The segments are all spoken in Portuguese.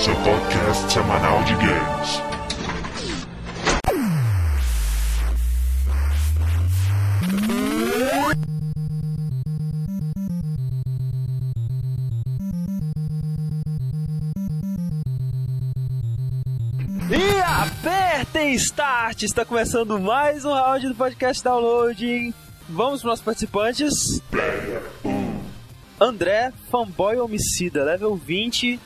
seu podcast semanal de games. E apertem start! Está começando mais um round do podcast Downloading. Vamos para os nossos participantes. André, fanboy homicida, level 20.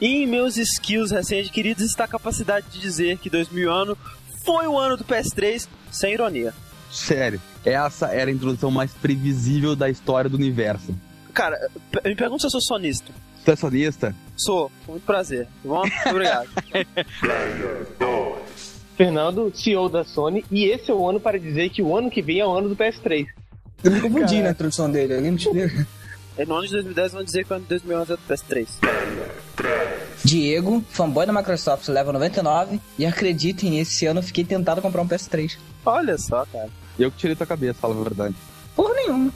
E em meus skills recém-adquiridos está a capacidade de dizer que 2000 ano foi o ano do PS3, sem ironia. Sério, essa era a introdução mais previsível da história do universo. Cara, me pergunta se eu sou sonista. Tu é sonista? Sou, com muito prazer. Tá bom? Muito obrigado. Fernando, CEO da Sony, e esse é o ano para dizer que o ano que vem é o ano do PS3. Eu me confundi na introdução dele. Alguém me explica? E no ano de 2010 vão dizer que o ano de 2011 é do PS3. Diego, fanboy da Microsoft, level 99. E acreditem, esse ano eu fiquei tentado a comprar um PS3. Olha só, cara. Eu que tirei tua cabeça, fala a verdade. Porra nenhuma.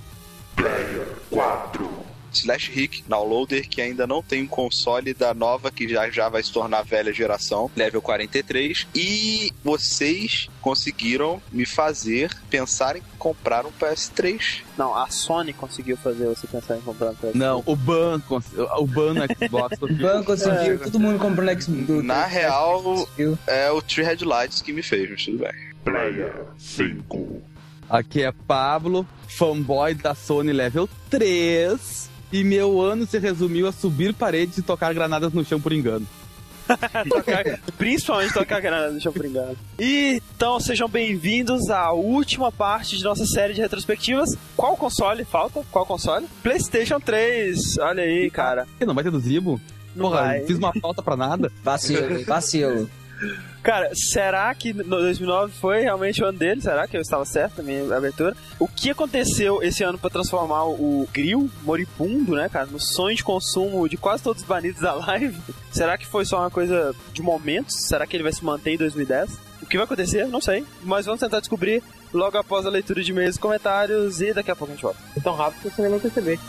Slash Rick, downloader que ainda não tem um console da nova que já já vai se tornar velha geração, level 43. E vocês conseguiram me fazer pensar em comprar um PS3. Não, a Sony conseguiu fazer você pensar em comprar um PS3. Não, o banco, o ban no Xbox. O banco conseguiu, todo mundo comprou no Xbox. do- Na do- real, é o Tree Headlights que me fez, mas tudo bem. Player 5. Aqui é Pablo, fanboy da Sony level 3. E meu ano se resumiu a subir paredes e tocar granadas no chão por engano. Tocar- principalmente tocar granada, deixa eu brincar. E, então, sejam bem-vindos à última parte de nossa série de retrospectivas. Qual console falta? Qual console? PlayStation 3. Olha aí, cara. Não vai ter do Zibo? Não Porra, vai. fiz uma falta pra nada. Vacilo, vacilo. Cara, será que no 2009 foi realmente o ano dele? Será que eu estava certo na minha abertura? O que aconteceu esse ano para transformar o grill moribundo, né, cara, no sonho de consumo de quase todos os banidos da live? Será que foi só uma coisa de momentos? Será que ele vai se manter em 2010? O que vai acontecer? Não sei. Mas vamos tentar descobrir logo após a leitura de e-mails e comentários e daqui a pouco a gente volta. É tão rápido que você nem vai perceber.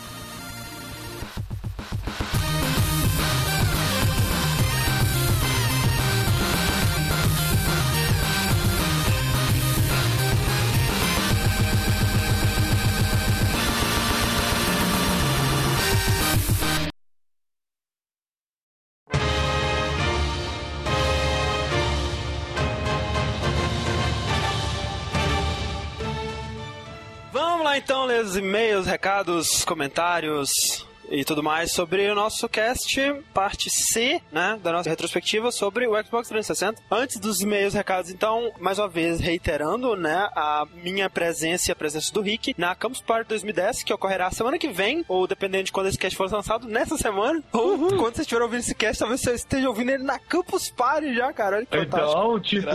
Recados, comentários e tudo mais sobre o nosso cast, parte C, né, da nossa retrospectiva sobre o Xbox 360. Antes dos e-mails, recados, então, mais uma vez reiterando, né, a minha presença e a presença do Rick na Campus Party 2010, que ocorrerá semana que vem, ou dependendo de quando esse cast for lançado, nessa semana, ou quando você estiver ouvindo esse cast, talvez você esteja ouvindo ele na Campus Party já, cara, olha que. Então, tipo,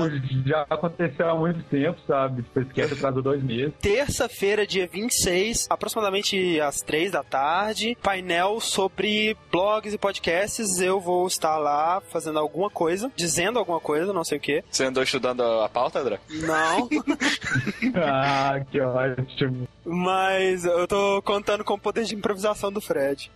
já aconteceu há muito tempo, sabe? Esse cast atrasou dois meses. terça-feira, dia 26, aproximadamente às 3 da tarde, painel sobre blogs e podcasts. Eu vou estar lá fazendo alguma coisa, dizendo alguma coisa, não sei o que. Você andou estudando a pauta, André? Não, Ah, que ótimo. mas eu tô contando com o poder de improvisação do Fred.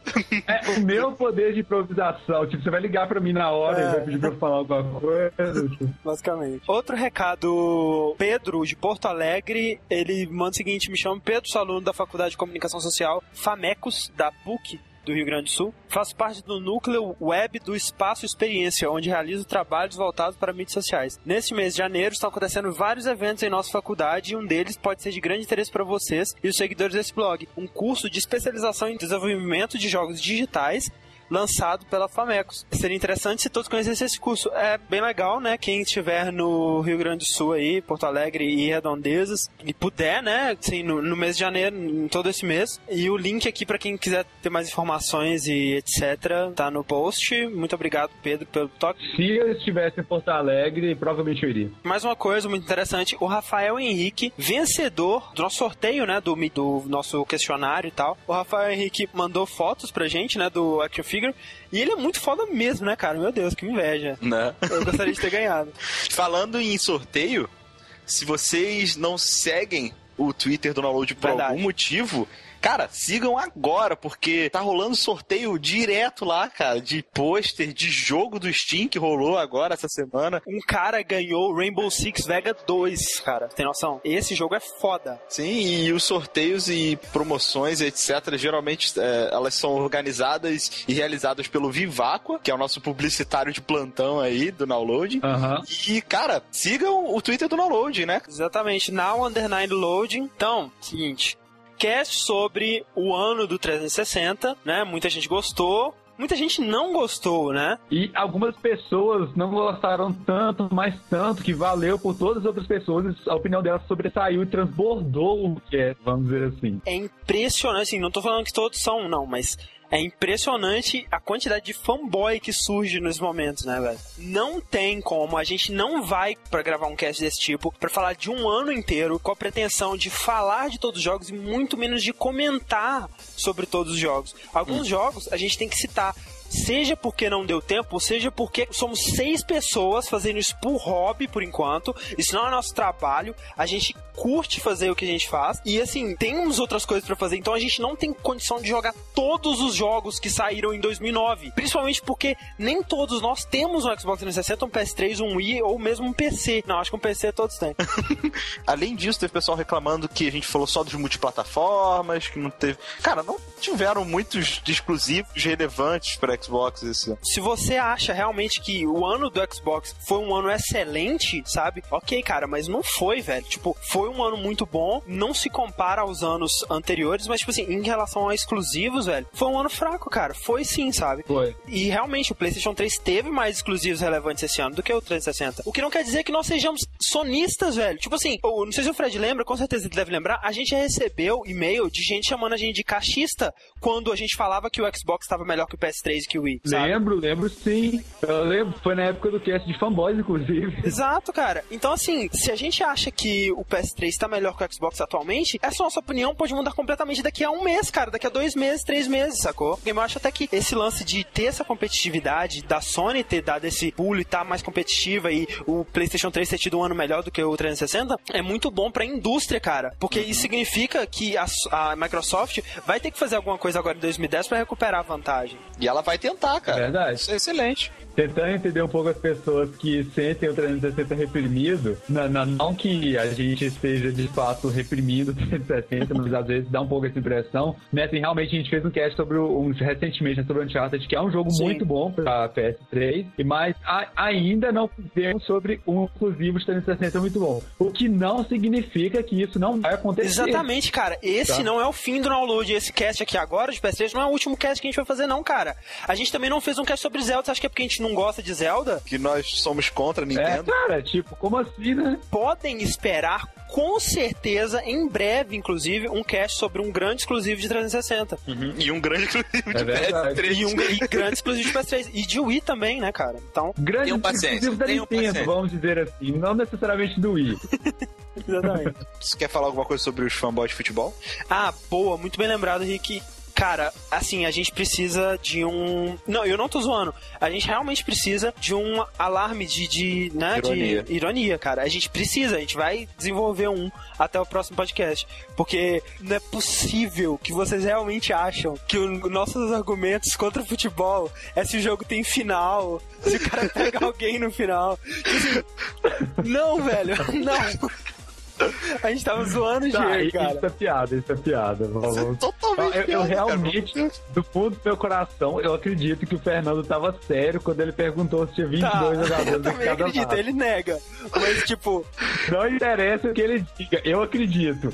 É, o meu poder de improvisação, tipo, você vai ligar pra mim na hora É. e vai pedir pra eu falar alguma coisa. tipo. basicamente. Outro recado, Pedro, de Porto Alegre, ele manda o seguinte, me chamo Pedro, sou aluno da Faculdade de Comunicação Social, FAMECOS, da PUC, do Rio Grande do Sul. Faço parte do núcleo web do Espaço Experiência, onde realizo trabalhos voltados para mídias sociais. Neste mês de janeiro estão acontecendo vários eventos em nossa faculdade e um deles pode ser de grande interesse para vocês e os seguidores desse blog. Um curso de especialização em desenvolvimento de jogos digitais lançado pela Famecos. Seria interessante se todos conhecessem esse curso. É bem legal, né? Quem estiver no Rio Grande do Sul aí, Porto Alegre e Redondezas, e puder, né? Assim, no, no mês de janeiro, em todo esse mês. E o link aqui para quem quiser ter mais informações e etc. tá no post. Muito obrigado, Pedro, pelo toque. Se eu estivesse em Porto Alegre, provavelmente eu iria. Mais uma coisa muito interessante, o Rafael Henrique, vencedor do nosso sorteio, né, do, do nosso questionário e tal. O Rafael Henrique mandou fotos pra gente, né, do Action Figure, e ele é muito foda mesmo, né, cara? Meu Deus, que inveja. Né? Eu gostaria de ter ganhado. Falando em sorteio, se vocês não seguem o Twitter do Download por Verdade. algum motivo, Cara, sigam agora, porque tá rolando sorteio direto lá, cara, de pôster, de jogo do Steam que rolou agora essa semana. Um cara ganhou Rainbow Six Vega 2, cara. Tem noção? Esse jogo é foda. Sim, e os sorteios e promoções, etc., geralmente é, elas são organizadas e realizadas pelo Vivacqua, que é o nosso publicitário de plantão aí do Download. Aham. E, cara, sigam o Twitter do Download, né? Exatamente. Now Under Nine Loading. Então, seguinte. Cast sobre o ano do 360, né? Muita gente gostou. Muita gente não gostou, né? E algumas pessoas não gostaram tanto, mas tanto, que valeu por todas as outras pessoas. A opinião delas sobressaiu e transbordou o que é, vamos dizer assim. É impressionante, assim, não tô falando que todos são, não, mas é impressionante a quantidade de fanboy que surge nos momentos, né, velho? Não tem como, a gente não vai pra gravar um cast desse tipo pra falar de um ano inteiro com a pretensão de falar de todos os jogos e muito menos de comentar sobre todos os jogos. Alguns jogos a gente tem que citar. Seja porque não deu tempo, seja porque somos seis pessoas fazendo isso por hobby por enquanto. Isso não é nosso trabalho. A gente curte fazer o que a gente faz. E assim, temos outras coisas pra fazer. Então a gente não tem condição de jogar todos os jogos que saíram em 2009. Principalmente porque nem todos nós temos um Xbox 360, um PS3, um Wii ou mesmo um PC. Não, acho que um PC todos têm. Além disso, teve pessoal reclamando que a gente falou só dos multiplataformas, que não teve. Cara, não tiveram muitos exclusivos relevantes para Xbox esse. Se você acha realmente que o ano do Xbox foi um ano excelente, sabe? Ok, cara, mas não foi, velho. Tipo, foi um ano muito bom, não se compara aos anos anteriores, mas, tipo assim, em relação a exclusivos, velho, foi um ano fraco, cara. Foi sim, sabe? Foi. E realmente, o PlayStation 3 teve mais exclusivos relevantes esse ano do que o 360. O que não quer dizer que nós sejamos sonistas, velho. Tipo assim, o- não sei se o Fred lembra, com certeza ele deve lembrar, a gente recebeu e-mail de gente chamando a gente de cachista quando a gente falava que o Xbox estava melhor que o PS3 e que o Wii, sabe? Lembro, lembro sim. Eu lembro, foi na época do cast de fanboys, inclusive. Exato, cara. Então, assim, se a gente acha que o PS3 tá melhor que o Xbox atualmente, essa nossa opinião pode mudar completamente daqui a um mês, cara. Daqui a dois meses, três meses, sacou? Porque eu acho até que esse lance de ter essa competitividade, da Sony ter dado esse pulo e tá mais competitiva e o PlayStation 3 ter tido um ano melhor do que o 360, é muito bom pra indústria, cara. Porque isso significa que a, a Microsoft vai ter que fazer alguma coisa agora em 2010 pra recuperar a vantagem. E ela vai tentar, cara. Verdade. Isso é excelente. Tentando entender um pouco as pessoas que sentem o 360 reprimido, não, não, não que a gente esteja de fato reprimindo o 360, mas às vezes dá um pouco essa impressão. Né, assim, realmente a gente fez um cast sobre o, um, recentemente sobre o Uncharted, que é um jogo Sim. muito bom pra PS3, e mas a- ainda não fizemos sobre um exclusivo de 360 muito bom. O que não significa que isso não vai acontecer. Exatamente, cara. Esse Tá. não é o fim do download. Esse cast aqui agora de PS3 não é o último cast que a gente vai fazer, não, cara. A gente também não fez um cast sobre Zelda. Acha que é porque a gente não gosta de Zelda? Que nós somos contra a É, Nintendo. cara, tipo, como assim, né? Podem esperar, com certeza, em breve, inclusive, um cast sobre um grande exclusivo de 360. Uhum. E um grande exclusivo de É verdade. PS3. E um e grande exclusivo de PS3. E de Wii também, né, cara? Então, Grande exclusivo da Nintendo, paciência. vamos dizer assim, não necessariamente do Wii. exatamente. Você quer falar alguma coisa sobre os fanboys de futebol? Ah, boa, muito bem lembrado, Rick. Cara, assim, a gente precisa de um. Não, eu não tô zoando. A gente realmente precisa de um alarme de, de, né, Ironia. de ironia, cara. A gente precisa, a gente vai desenvolver um até o próximo podcast. Porque não é possível que vocês realmente acham que os nossos argumentos contra o futebol é se o jogo tem final, se o cara pega alguém no final. Tipo assim, não, velho, não. A gente tava zoando o Tá, isso cara. é piada, isso é piada. Vamos- Isso é totalmente Eu, eu piada, cara. realmente, do fundo do meu coração, eu acredito que o Fernando tava sério quando ele perguntou se tinha 22 Tá, eu jogadores em também cada acredito, lado. ele nega. Mas, tipo, Não interessa o que ele diga, eu acredito.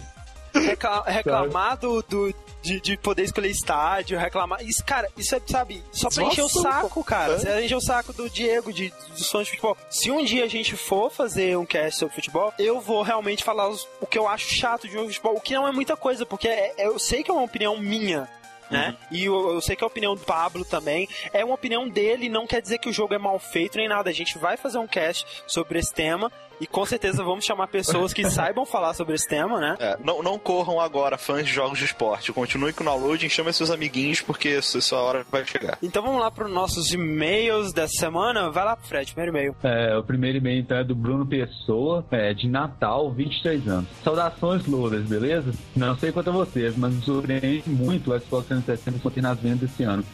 recla- reclamar do, do- de, de poder escolher estádio, reclamar. Isso, cara, isso é, sabe, só pra encher o saco, cara. é. Você encher o saco do Diego, de, dos fãs de futebol. Se um dia a gente for fazer um cast sobre futebol, eu vou realmente falar os- o que eu acho chato de um futebol, o que não é muita coisa, porque é- é- eu sei que é uma opinião minha. Né? E eu, eu sei que a opinião do Pablo também é uma opinião dele, não quer dizer que o jogo é mal feito nem nada. A gente vai fazer um cast sobre esse tema E com certeza vamos chamar pessoas que saibam falar sobre esse tema, né? É, não, não corram agora, fãs de jogos de esporte. Continue com o downloading, chame seus amiguinhos, porque essa sua hora vai chegar. Então vamos lá para os nossos e-mails dessa semana. Vai lá, Fred, primeiro e-mail. É, o primeiro e-mail então é do Bruno Pessoa, é, de Natal, 23 anos. Saudações, Lourdes, beleza? Não sei quanto a vocês, mas me surpreende muito o Xbox 360 conter nas vendas esse ano.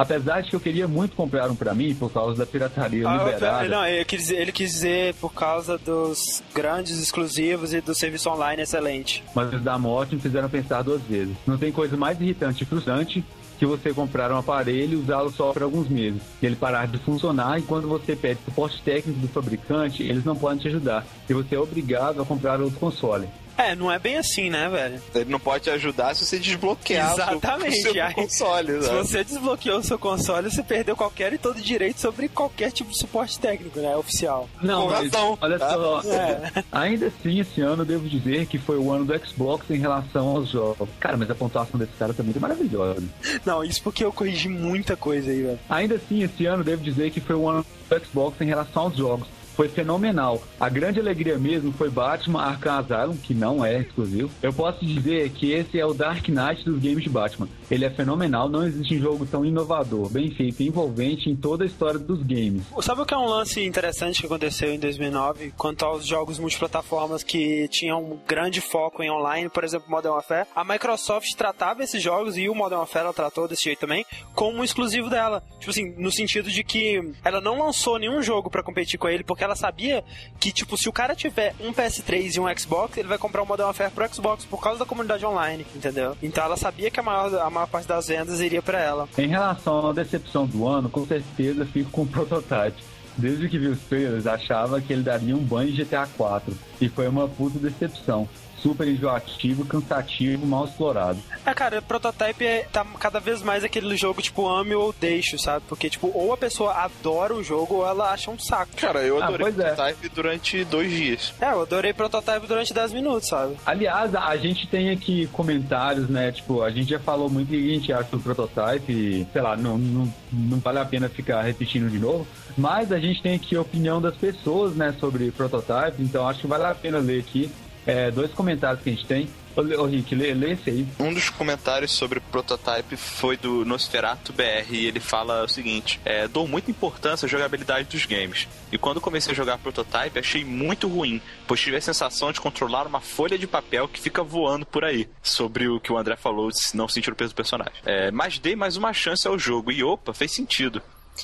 Apesar de que eu queria muito comprar um pra mim por causa da pirataria Ah, liberada. não, ele quis, dizer, ele quis dizer por causa dos grandes exclusivos e do serviço online excelente. mas os da morte me fizeram pensar duas vezes. Não tem coisa mais irritante e frustrante que você comprar um aparelho e usá-lo só por alguns meses. E ele parar de funcionar e quando você pede suporte técnico do fabricante, eles não podem te ajudar. E você é obrigado a comprar outro console. É, não é bem assim, né, velho? Ele não pode te ajudar se você desbloquear o seu- Exatamente. o seu Aí, console. Se você desbloqueou o seu console, você perdeu qualquer e todo direito sobre qualquer tipo de suporte técnico, né? Oficial. Não, Com mas razão, olha tá? só. É. Ainda assim, esse ano eu devo dizer que foi o ano do Xbox em relação aos jogos. Cara, mas a pontuação desse cara também é maravilhosa. Não, isso porque eu corrigi muita coisa aí, velho. Ainda assim, esse ano eu devo dizer que foi o ano do Xbox em relação aos jogos. Foi fenomenal. A grande alegria mesmo foi Batman Arkham Asylum, que não é exclusivo. Eu posso dizer que esse é o Dark Knight dos games de Batman. Ele é fenomenal, não existe um jogo tão inovador, bem feito e envolvente em toda a história dos games. Sabe o que é um lance interessante que aconteceu em 2009 quanto aos jogos multiplataformas que tinham um grande foco em online, por exemplo, Modern Warfare? A Microsoft tratava esses jogos e o Modern Warfare ela tratou desse jeito também como um exclusivo dela. Tipo assim, no sentido de que ela não lançou nenhum jogo pra competir com ele porque ela sabia que tipo se o cara tiver um PS3 e um Xbox, ele vai comprar o Modern Warfare pro Xbox por causa da comunidade online, entendeu? Então ela sabia que a maior, a maior parte das vendas iria pra ela. Em relação à decepção do ano, com certeza fico com o Prototype. Desde que vi os trailers, achava que ele daria um banho de GTA 4. E foi uma puta decepção. Super enjoativo, cansativo, mal explorado. É, cara, Prototype é, tá cada vez mais aquele jogo, tipo, ame ou deixo, sabe? Porque, tipo, ou a pessoa adora o jogo ou ela acha um saco. Cara, eu Ah, adorei pois é. o Type durante dois dias. É, eu adorei Prototype durante 10 minutos, sabe? Aliás, a gente tem aqui comentários, né? Tipo, a gente já falou muito o que a gente acha do Prototype. E, sei lá, não, não, não vale a pena ficar repetindo de novo. Mas a gente tem aqui a opinião das pessoas, né? Sobre Prototype. Então acho que vale a pena ler aqui é, dois comentários que a gente tem. Ô, Rick, lê, lê esse aí. Um dos comentários sobre o Prototype foi do Nosferatu BR e ele fala o seguinte: é, dou muita importância à jogabilidade dos games. E quando comecei a jogar Prototype, achei muito ruim, pois tive a sensação de controlar uma folha de papel que fica voando por aí. Sobre o que o André falou de não sentir o peso do personagem. É, mas dei mais uma chance ao jogo e opa, fez sentido.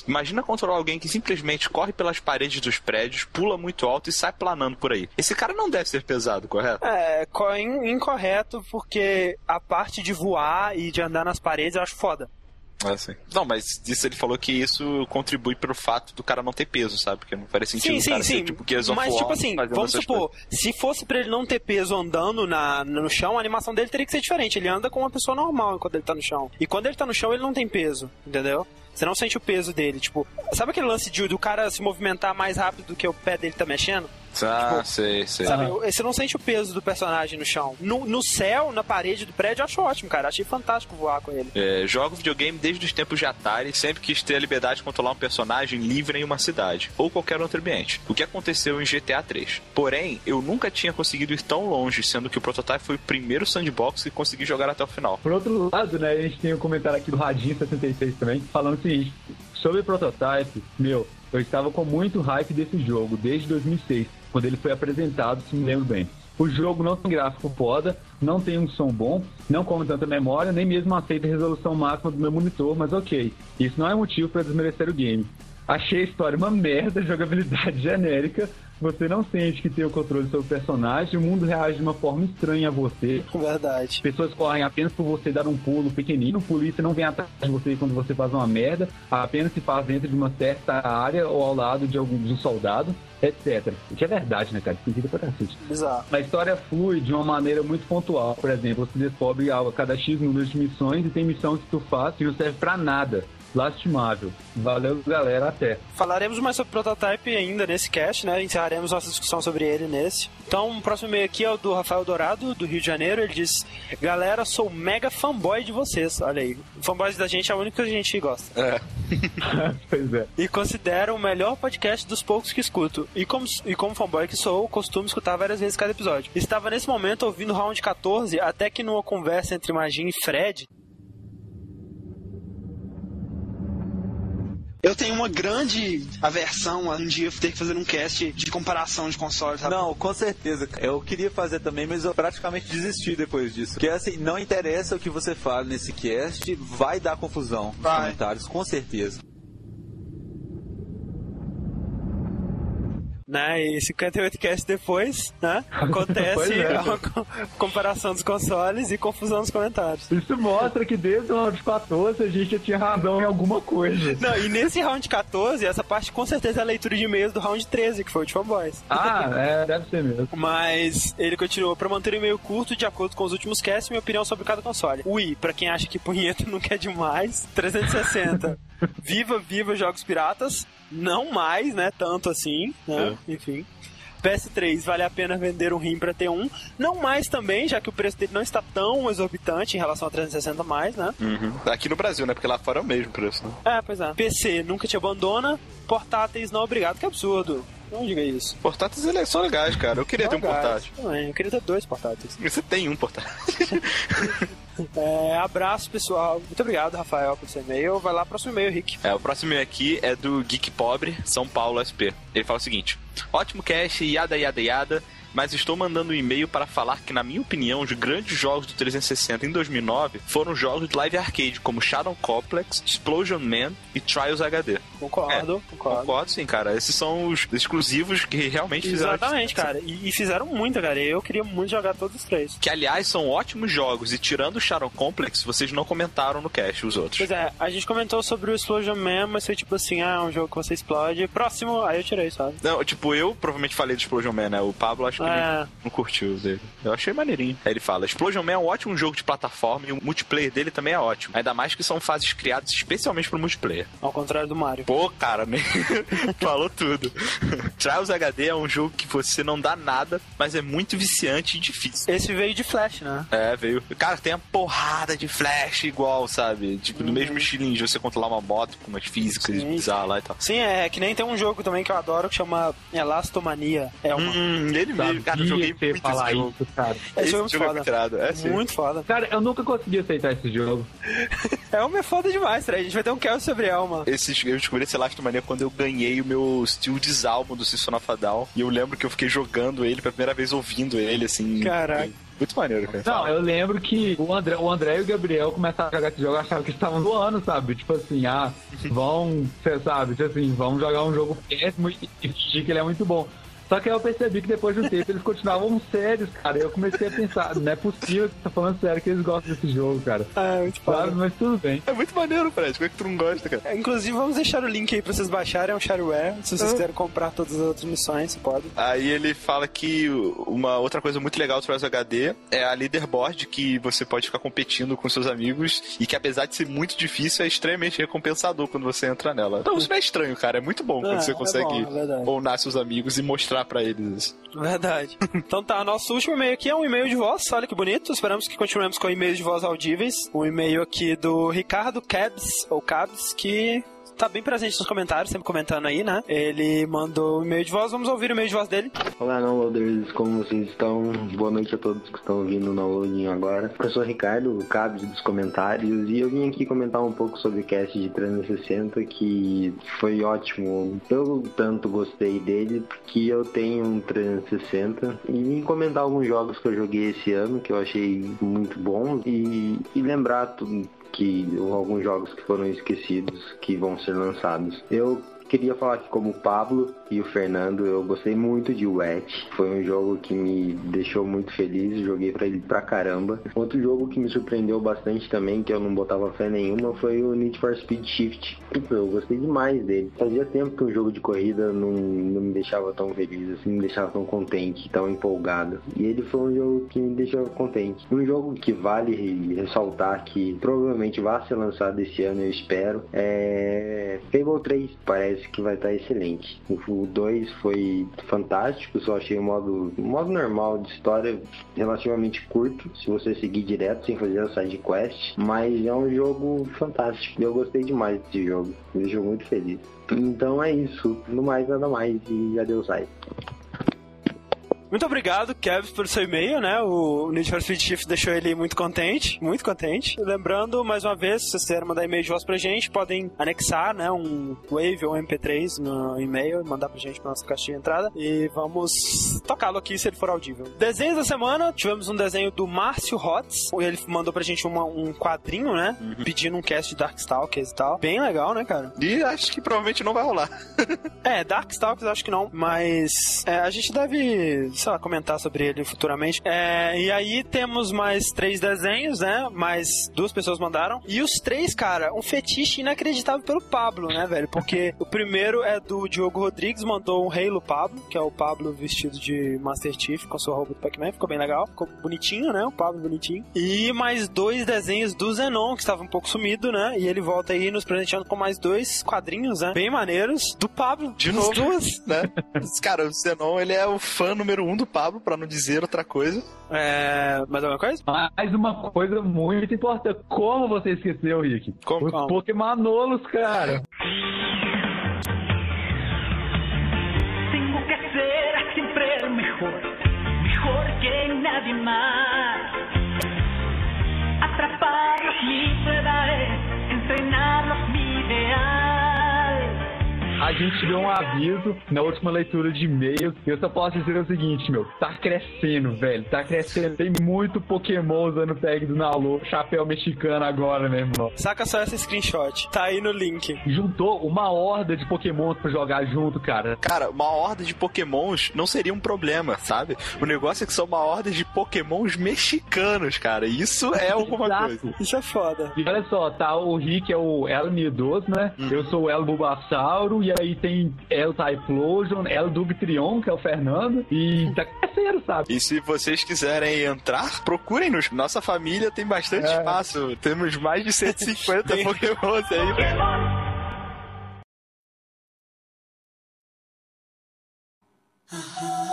Imagina controlar alguém que simplesmente corre pelas paredes dos prédios, pula muito alto e sai planando por aí. Esse cara não deve ser pesado, correto? É, co- in- incorreto, porque a parte de voar e de andar nas paredes eu acho foda. Assim. Não, mas isso ele falou que isso contribui pelo fato do cara não ter peso, sabe? Porque não faria sentido Sim, sim, cara sim. ser tipo of Mas, tipo assim, vamos supor, coisas. se fosse pra ele não ter peso andando na, no chão, a animação dele teria que ser diferente. Ele anda como uma pessoa normal enquanto ele tá no chão. E quando ele tá no chão, ele não tem peso, entendeu? Você não sente o peso dele. Tipo, sabe aquele lance de, do cara se movimentar mais rápido do que o pé dele tá mexendo? Ah, tipo, sei, sei. Sabe? Você não sente o peso do personagem no chão. No, no céu, na parede do prédio, eu acho ótimo, cara. Achei fantástico voar com ele. É, jogo videogame desde os tempos de Atari, sempre quis ter a liberdade de controlar um personagem livre em uma cidade, ou qualquer outro ambiente. O que aconteceu em GTA 3. Porém, eu nunca tinha conseguido ir tão longe, sendo que o Prototype foi o primeiro sandbox que consegui jogar até o final. Por outro lado, né, a gente tem um comentário aqui do Radinho76 também, falando o seguinte, sobre Prototype, meu, eu estava com muito hype desse jogo desde 2006, quando ele foi apresentado, se me lembro bem. O jogo não tem gráfico foda, não tem um som bom, não come tanta memória, nem mesmo aceita a resolução máxima do meu monitor, mas ok, isso não é motivo para desmerecer o game. Achei a história uma merda, jogabilidade genérica, você não sente que tem o controle sobre o personagem, o mundo reage de uma forma estranha a você, Verdade. pessoas correm apenas por você dar um pulo pequenino, polícia não vem atrás de você quando você faz uma merda, apenas se faz dentro de uma certa área ou ao lado de algum de um soldado, etc. O que é verdade, né, cara? Esquisito pra cacete. Bizarro. A história flui de uma maneira muito pontual. Por exemplo, você descobre algo a cada X número de missões e tem missões que tu faz que não serve pra nada. Lastimável. Valeu, galera, até. Falaremos mais sobre Prototype ainda nesse cast, né? Encerraremos nossa discussão sobre ele nesse. Então, o próximo e-mail aqui é o do Rafael Dourado, do Rio de Janeiro. Ele diz: Galera, sou mega fanboy de vocês. Olha aí. Fanboys da gente é o único que a gente gosta. É. pois é. E considero o melhor podcast dos poucos que escuto. E como, e como fanboy que sou, costumo escutar várias vezes cada episódio. Estava nesse momento ouvindo o round 14, até que numa conversa entre Magin e Fred, Eu tenho uma grande aversão a um dia ter que fazer um cast de comparação de consoles, sabe? Não, com certeza. Eu queria fazer também, mas eu praticamente desisti depois disso. Porque assim, não interessa o que você fala nesse cast, vai dar confusão nos Vai. comentários, com certeza. Né? E 58 cast depois, né? Acontece é. a co- comparação dos consoles e confusão nos comentários. Isso mostra que desde o round 14 a gente já tinha razão em alguma coisa. Não, e nesse round 14, essa parte com certeza é a leitura de e-mails do round 13, que foi o de fanboys. Ah, é, deve ser mesmo. Mas ele continuou para manter o e-mail curto de acordo com os últimos casts, minha opinião sobre cada console. Wii, pra quem acha que punheta não quer demais. 360. viva, viva jogos piratas. Não mais, né? Tanto assim, né? Enfim. PS3, vale a pena vender um rim pra ter um. Não mais também, já que o preço dele não está tão exorbitante em relação a 360 mais, né? Uhum. Aqui no Brasil, né? Porque lá fora é o mesmo preço. Né? É, pois é. PC, nunca te abandona. Portáteis, não obrigado. Que absurdo. Não diga isso. Portáteis eles são legais, cara. Eu queria ter um Legais. portátil. Também, eu queria ter dois portáteis. Você tem um portátil. É, abraço, pessoal. Muito obrigado, Rafael, por seu e-mail. Vai lá, próximo e-mail, Rick. É, o próximo e-mail aqui é do Geek Pobre, São Paulo, SP. Ele fala o seguinte: Ótimo cast, yada yada yada, mas estou mandando um e-mail para falar que, na minha opinião, os grandes jogos do 360 em 2009 foram jogos de live arcade, como Shadow Complex, Explosion Man e Trials HD. Concordo, concordo. Concordo, sim, cara. Esses são os exclusivos que realmente fizeram. Exatamente, cara. E, e fizeram muito, cara. Eu queria muito jogar todos os três. Que, aliás, são ótimos jogos, e tirando o Shadow Complex, vocês não comentaram no cast os outros. Pois é, a gente comentou sobre o Explosion Man, mas foi tipo assim, ah, um jogo que você explode. Próximo, aí eu tirei, sabe? Não, tipo, eu provavelmente falei do Explosion Man, né? O Pablo acho que É. ele não curtiu dele. Eu achei maneirinho. Aí ele fala: Explosion Man é um ótimo jogo de plataforma e o multiplayer dele também é ótimo. Ainda mais que são fases criadas especialmente pro multiplayer. Ao contrário do Mario. Pô, cara, nem... falou tudo. Trials HD é um jogo que você não dá nada, mas é muito viciante e difícil. Esse veio de Flash, né? É, veio. Cara, tem a porrada de flash igual, sabe? Tipo, no mesmo estilinho de você controlar uma moto com umas físicas bizarras lá e tal. Sim, é que nem tem um jogo também que eu adoro que chama Elastomania. É uma. Hum, ele mesmo, cara, eu joguei Sabia você falar esse jogo. isso, cara. Esse é Esse muito jogo é foda. muito irado. É, sim. Muito foda. Cara, eu nunca consegui aceitar esse jogo. Elma é foda demais, Fred. A gente vai ter um cast sobre Elma. Esse, eu descobri esse Elastomania quando eu ganhei o meu Steel Desalmo do System of a Down. E eu lembro que eu fiquei jogando ele pela primeira vez ouvindo ele, assim. Caraca. Muito maneiro, cara. Não, eu lembro que o André, o André e o Gabriel começaram a jogar esse jogo, achavam que estavam zoando, sabe? Tipo assim, ah, vão, você sabe, tipo assim, vamos jogar um jogo péssimo e e fingir que ele é muito bom. Só que aí eu percebi que depois de um tempo eles continuavam sérios, cara. E eu comecei a pensar, não é possível que você tá falando sério que eles gostam desse jogo, cara. É, muito. Claro, mas tudo bem. É muito maneiro, Fred. Como é que tu não gosta, cara? É, Inclusive, vamos deixar o link aí pra vocês baixarem, é um shareware. Se vocês quiserem comprar todas as outras missões, você pode. Aí ele fala que uma outra coisa muito legal do Trials HD é a leaderboard que você pode ficar competindo com seus amigos e que apesar de ser muito difícil, é extremamente recompensador quando você entra nela. Então isso não é estranho, cara. É muito bom quando É, você é consegue bom, é verdade. ounar seus amigos e mostrar pra eles isso. Verdade. então tá, nosso último e-mail aqui é um e-mail de voz, olha que bonito. Esperamos que continuemos com e-mails de voz audíveis. Um e-mail aqui do Ricardo Cabs, ou Cabs, que tá bem presente nos comentários, sempre comentando aí, né? Ele mandou um e-mail de voz, vamos ouvir o e-mail de voz dele. Olá, downloaders, como vocês estão? Boa noite a todos que estão ouvindo o downloadinho agora. Eu sou o Ricardo, o Cabs dos comentários, e eu vim aqui comentar um pouco sobre o cast de 360, que foi ótimo. Eu tanto gostei dele, que eu tenho um 360, e vim comentar alguns jogos que eu joguei esse ano, que eu achei muito bons, e, e lembrar tudo que alguns jogos que foram esquecidos que vão ser lançados. Eu queria falar que como Pablo e o Fernando, eu gostei muito de Wet. Foi um jogo que me deixou muito feliz, joguei pra ele pra caramba. Outro jogo que me surpreendeu bastante também, que eu não botava fé nenhuma, foi o Need for Speed Shift. Eu gostei demais dele. Fazia tempo que um jogo de corrida não, não me deixava tão feliz, assim, me deixava tão contente, tão empolgado. E ele foi um jogo que me deixou contente. Um jogo que vale ressaltar que provavelmente vai ser lançado esse ano, eu espero, é Fable 3. Parece que vai estar excelente. O 2 foi fantástico, só achei o modo, o modo normal de história relativamente curto, se você seguir direto sem fazer a side quest, mas é um jogo fantástico. Eu gostei demais desse jogo, me deixou muito feliz. Então é isso, no mais nada mais e adeus aí. Muito obrigado, Kev, pelo seu e-mail, né? O Need for Speed Shift deixou ele muito contente, muito contente. Lembrando, mais uma vez, se vocês quiserem mandar e-mail de voz pra gente, podem anexar, né, um Wave ou um MP3 no e-mail e mandar pra gente pra nossa caixinha de entrada e vamos tocá-lo aqui se ele for audível. Desenhos da semana, tivemos um desenho do Márcio Hotz, ele mandou pra gente uma- um quadrinho, né, pedindo um cast de Darkstalkers e tal. Bem legal, né, cara? E acho que provavelmente não vai rolar. É, Darkstalkers acho que não, mas é, a gente deve, sei lá, comentar sobre ele futuramente. É, e aí temos mais três desenhos, né? Mais duas pessoas mandaram. E os três, cara, um fetiche inacreditável pelo Pablo, né, velho? Porque o primeiro é do Diogo Rodrigues, mandou um Halo Pablo, que é o Pablo vestido de Master Chief com sua roupa do Pac-Man. Ficou bem legal, ficou bonitinho, né? O Pablo bonitinho. E mais dois desenhos do Zenon, que estava um pouco sumido, né? E ele volta aí nos presenteando com mais dois quadrinhos, né? Bem maneiros. Do Pablo, De novo. duas. né? Cara, o Zenon, ele é o fã número um do Pablo, pra não dizer outra coisa. É. Mais alguma coisa? Mais uma coisa muito importante. Como você esqueceu, Rick? Como, Os como? Pokémonolos, cara. Tengo que ser siempre el mejor, mejor que nadie más. Atraparlos mi es, entrenarlos mi ideal. A gente deu um aviso na última leitura de e-mails. Eu só posso dizer o seguinte, meu. Tá crescendo, velho. Tá crescendo. Tem muito Pokémon usando o tag do Nalu. Chapéu mexicano agora, meu irmão. Saca só essa screenshot. Tá aí no link. Juntou uma horda de Pokémon pra jogar junto, cara. Cara, uma horda de pokémons não seria um problema, sabe? O negócio é que são uma horda de pokémons mexicanos, cara. Isso é alguma Exato. coisa. Isso é foda. E olha só, tá o Rick é o El Midos, né? Eu sou o El Bulbasauro. E aí tem El Typhlosion, El Dubtrion, que é o Fernando. E tá crescendo, sabe? E se vocês quiserem entrar, procurem-nos. Nossa família tem bastante É. espaço. Temos mais de 150 pokémons aí. In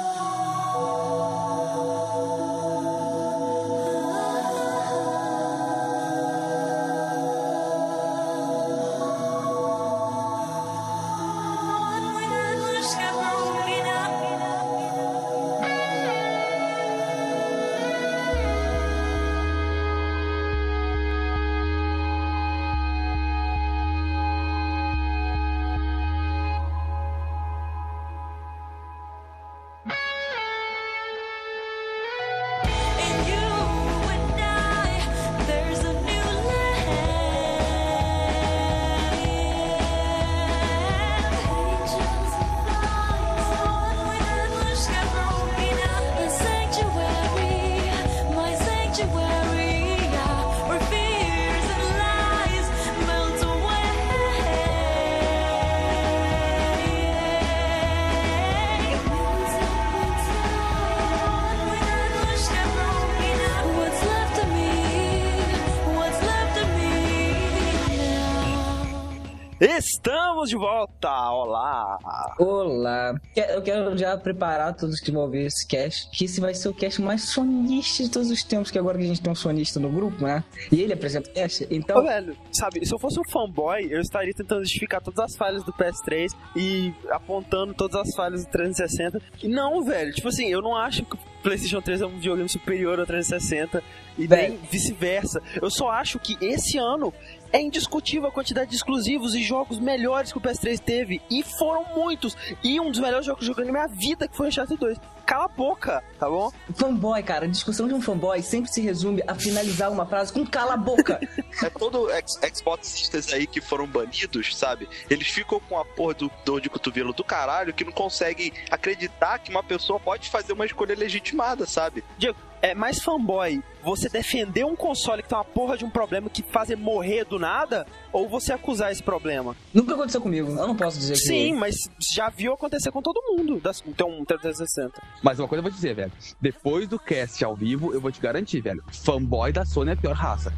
Eu quero já preparar todos que vão ouvir esse cast, que esse vai ser o cast mais sonista de todos os tempos, que agora que a gente tem um sonista no grupo, né? E ele apresenta o cast, Ô, então... velho, sabe, se eu fosse um fanboy, eu estaria tentando justificar todas as falhas do PS3 e apontando todas as falhas do 360. E não, velho, tipo assim, eu não acho que PlayStation 3 é um videogame superior ao 360. e Véi. nem vice-versa. Eu só acho que esse ano é indiscutível a quantidade de exclusivos e jogos melhores que o PS3 teve. E foram muitos. E um dos melhores jogos que eu joguei na minha vida, que foi o Uncharted 2. Cala a boca, tá bom? Fanboy, cara, a discussão de um fanboy sempre se resume a finalizar uma frase com cala a boca. É todo ex Xboxistas aí que foram banidos, sabe? Eles ficam com a porra do dor de cotovelo do caralho que não conseguem acreditar que uma pessoa pode fazer uma escolha legitimada, sabe? Diego, é mais fanboy você defender um console que tem uma porra de um problema que faz ele morrer do nada, ou você acusar esse problema? Nunca aconteceu comigo, eu não posso dizer que. Sim, mas já viu acontecer com todo mundo. Das, tem um 360. Mas uma coisa eu vou te dizer, velho. Depois do cast ao vivo, eu vou te garantir, velho. Fanboy da Sony é a pior raça.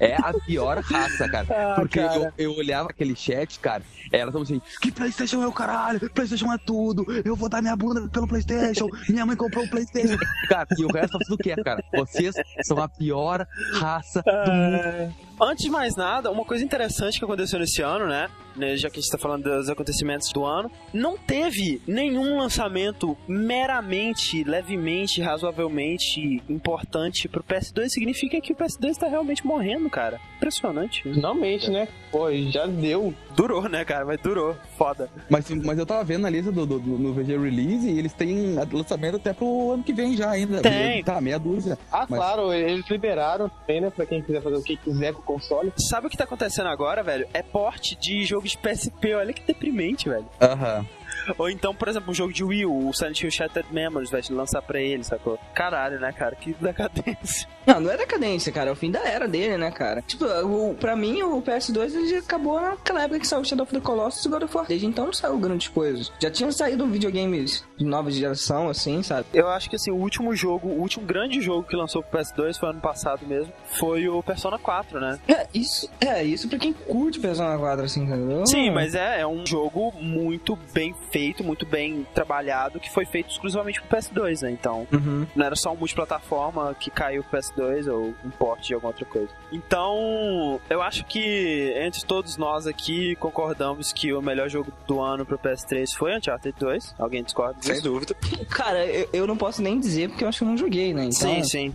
É a pior raça, cara. Ah, Porque cara. Eu, eu olhava aquele chat, cara, elas estavam assim, que Playstation é o caralho, Playstation é tudo, eu vou dar minha bunda pelo Playstation, minha mãe comprou um Playstation. Cara, e o resto tudo que é, cara. Vocês são a pior raça do mundo. Antes de mais nada, uma coisa interessante que aconteceu nesse ano, né? Né, Já que a gente tá falando dos acontecimentos do ano, não teve nenhum lançamento meramente, levemente, razoavelmente importante pro PS2. Significa que o PS2 tá realmente morrendo, cara. Impressionante. Finalmente, né? Pô, já deu. Durou, né, cara? Mas durou. Foda. Mas, mas eu tava vendo a lista do, do- do- no VG Release e eles têm lançamento até pro ano que vem já ainda. Tem. Tá, meia dúzia. Ah, Mas- claro, eles liberaram também, né? Pra quem quiser fazer o que quiser com o console. Sabe o que tá acontecendo agora, velho? É porte de jogo de PSP. Olha que deprimente, velho. Aham. Ou então, por exemplo, um jogo de Wii U, o Silent Hill Shattered Memories, vai lançar pra ele, sacou? Caralho, né, cara? Que decadência. Não, não é decadência, cara. É o fim da era dele, né, cara? Tipo, o, pra mim, o PS2 ele acabou naquela época que saiu Shadow of the Colossus e God of War. Desde então não saiu grandes coisas. Já tinham saído videogames de nova geração, assim, sabe? Eu acho que, assim, o último jogo, o último grande jogo que lançou pro PS2 foi ano passado mesmo, foi o Persona 4, né? É, isso, é, isso pra quem curte Persona 4, assim, entendeu? Sim, mas é, é um jogo muito bem feito, muito bem trabalhado, que foi feito exclusivamente pro PS2, né? Então, Uhum. não era só um multiplataforma que caiu pro PS2 ou um port de alguma outra coisa. Então, eu acho que entre todos nós aqui concordamos que o melhor jogo do ano pro PS3 foi Uncharted 2. Alguém discorda disso? Sem dúvida. Cara, eu, eu não posso nem dizer porque eu acho que eu não joguei, né? Então, Sim, sim.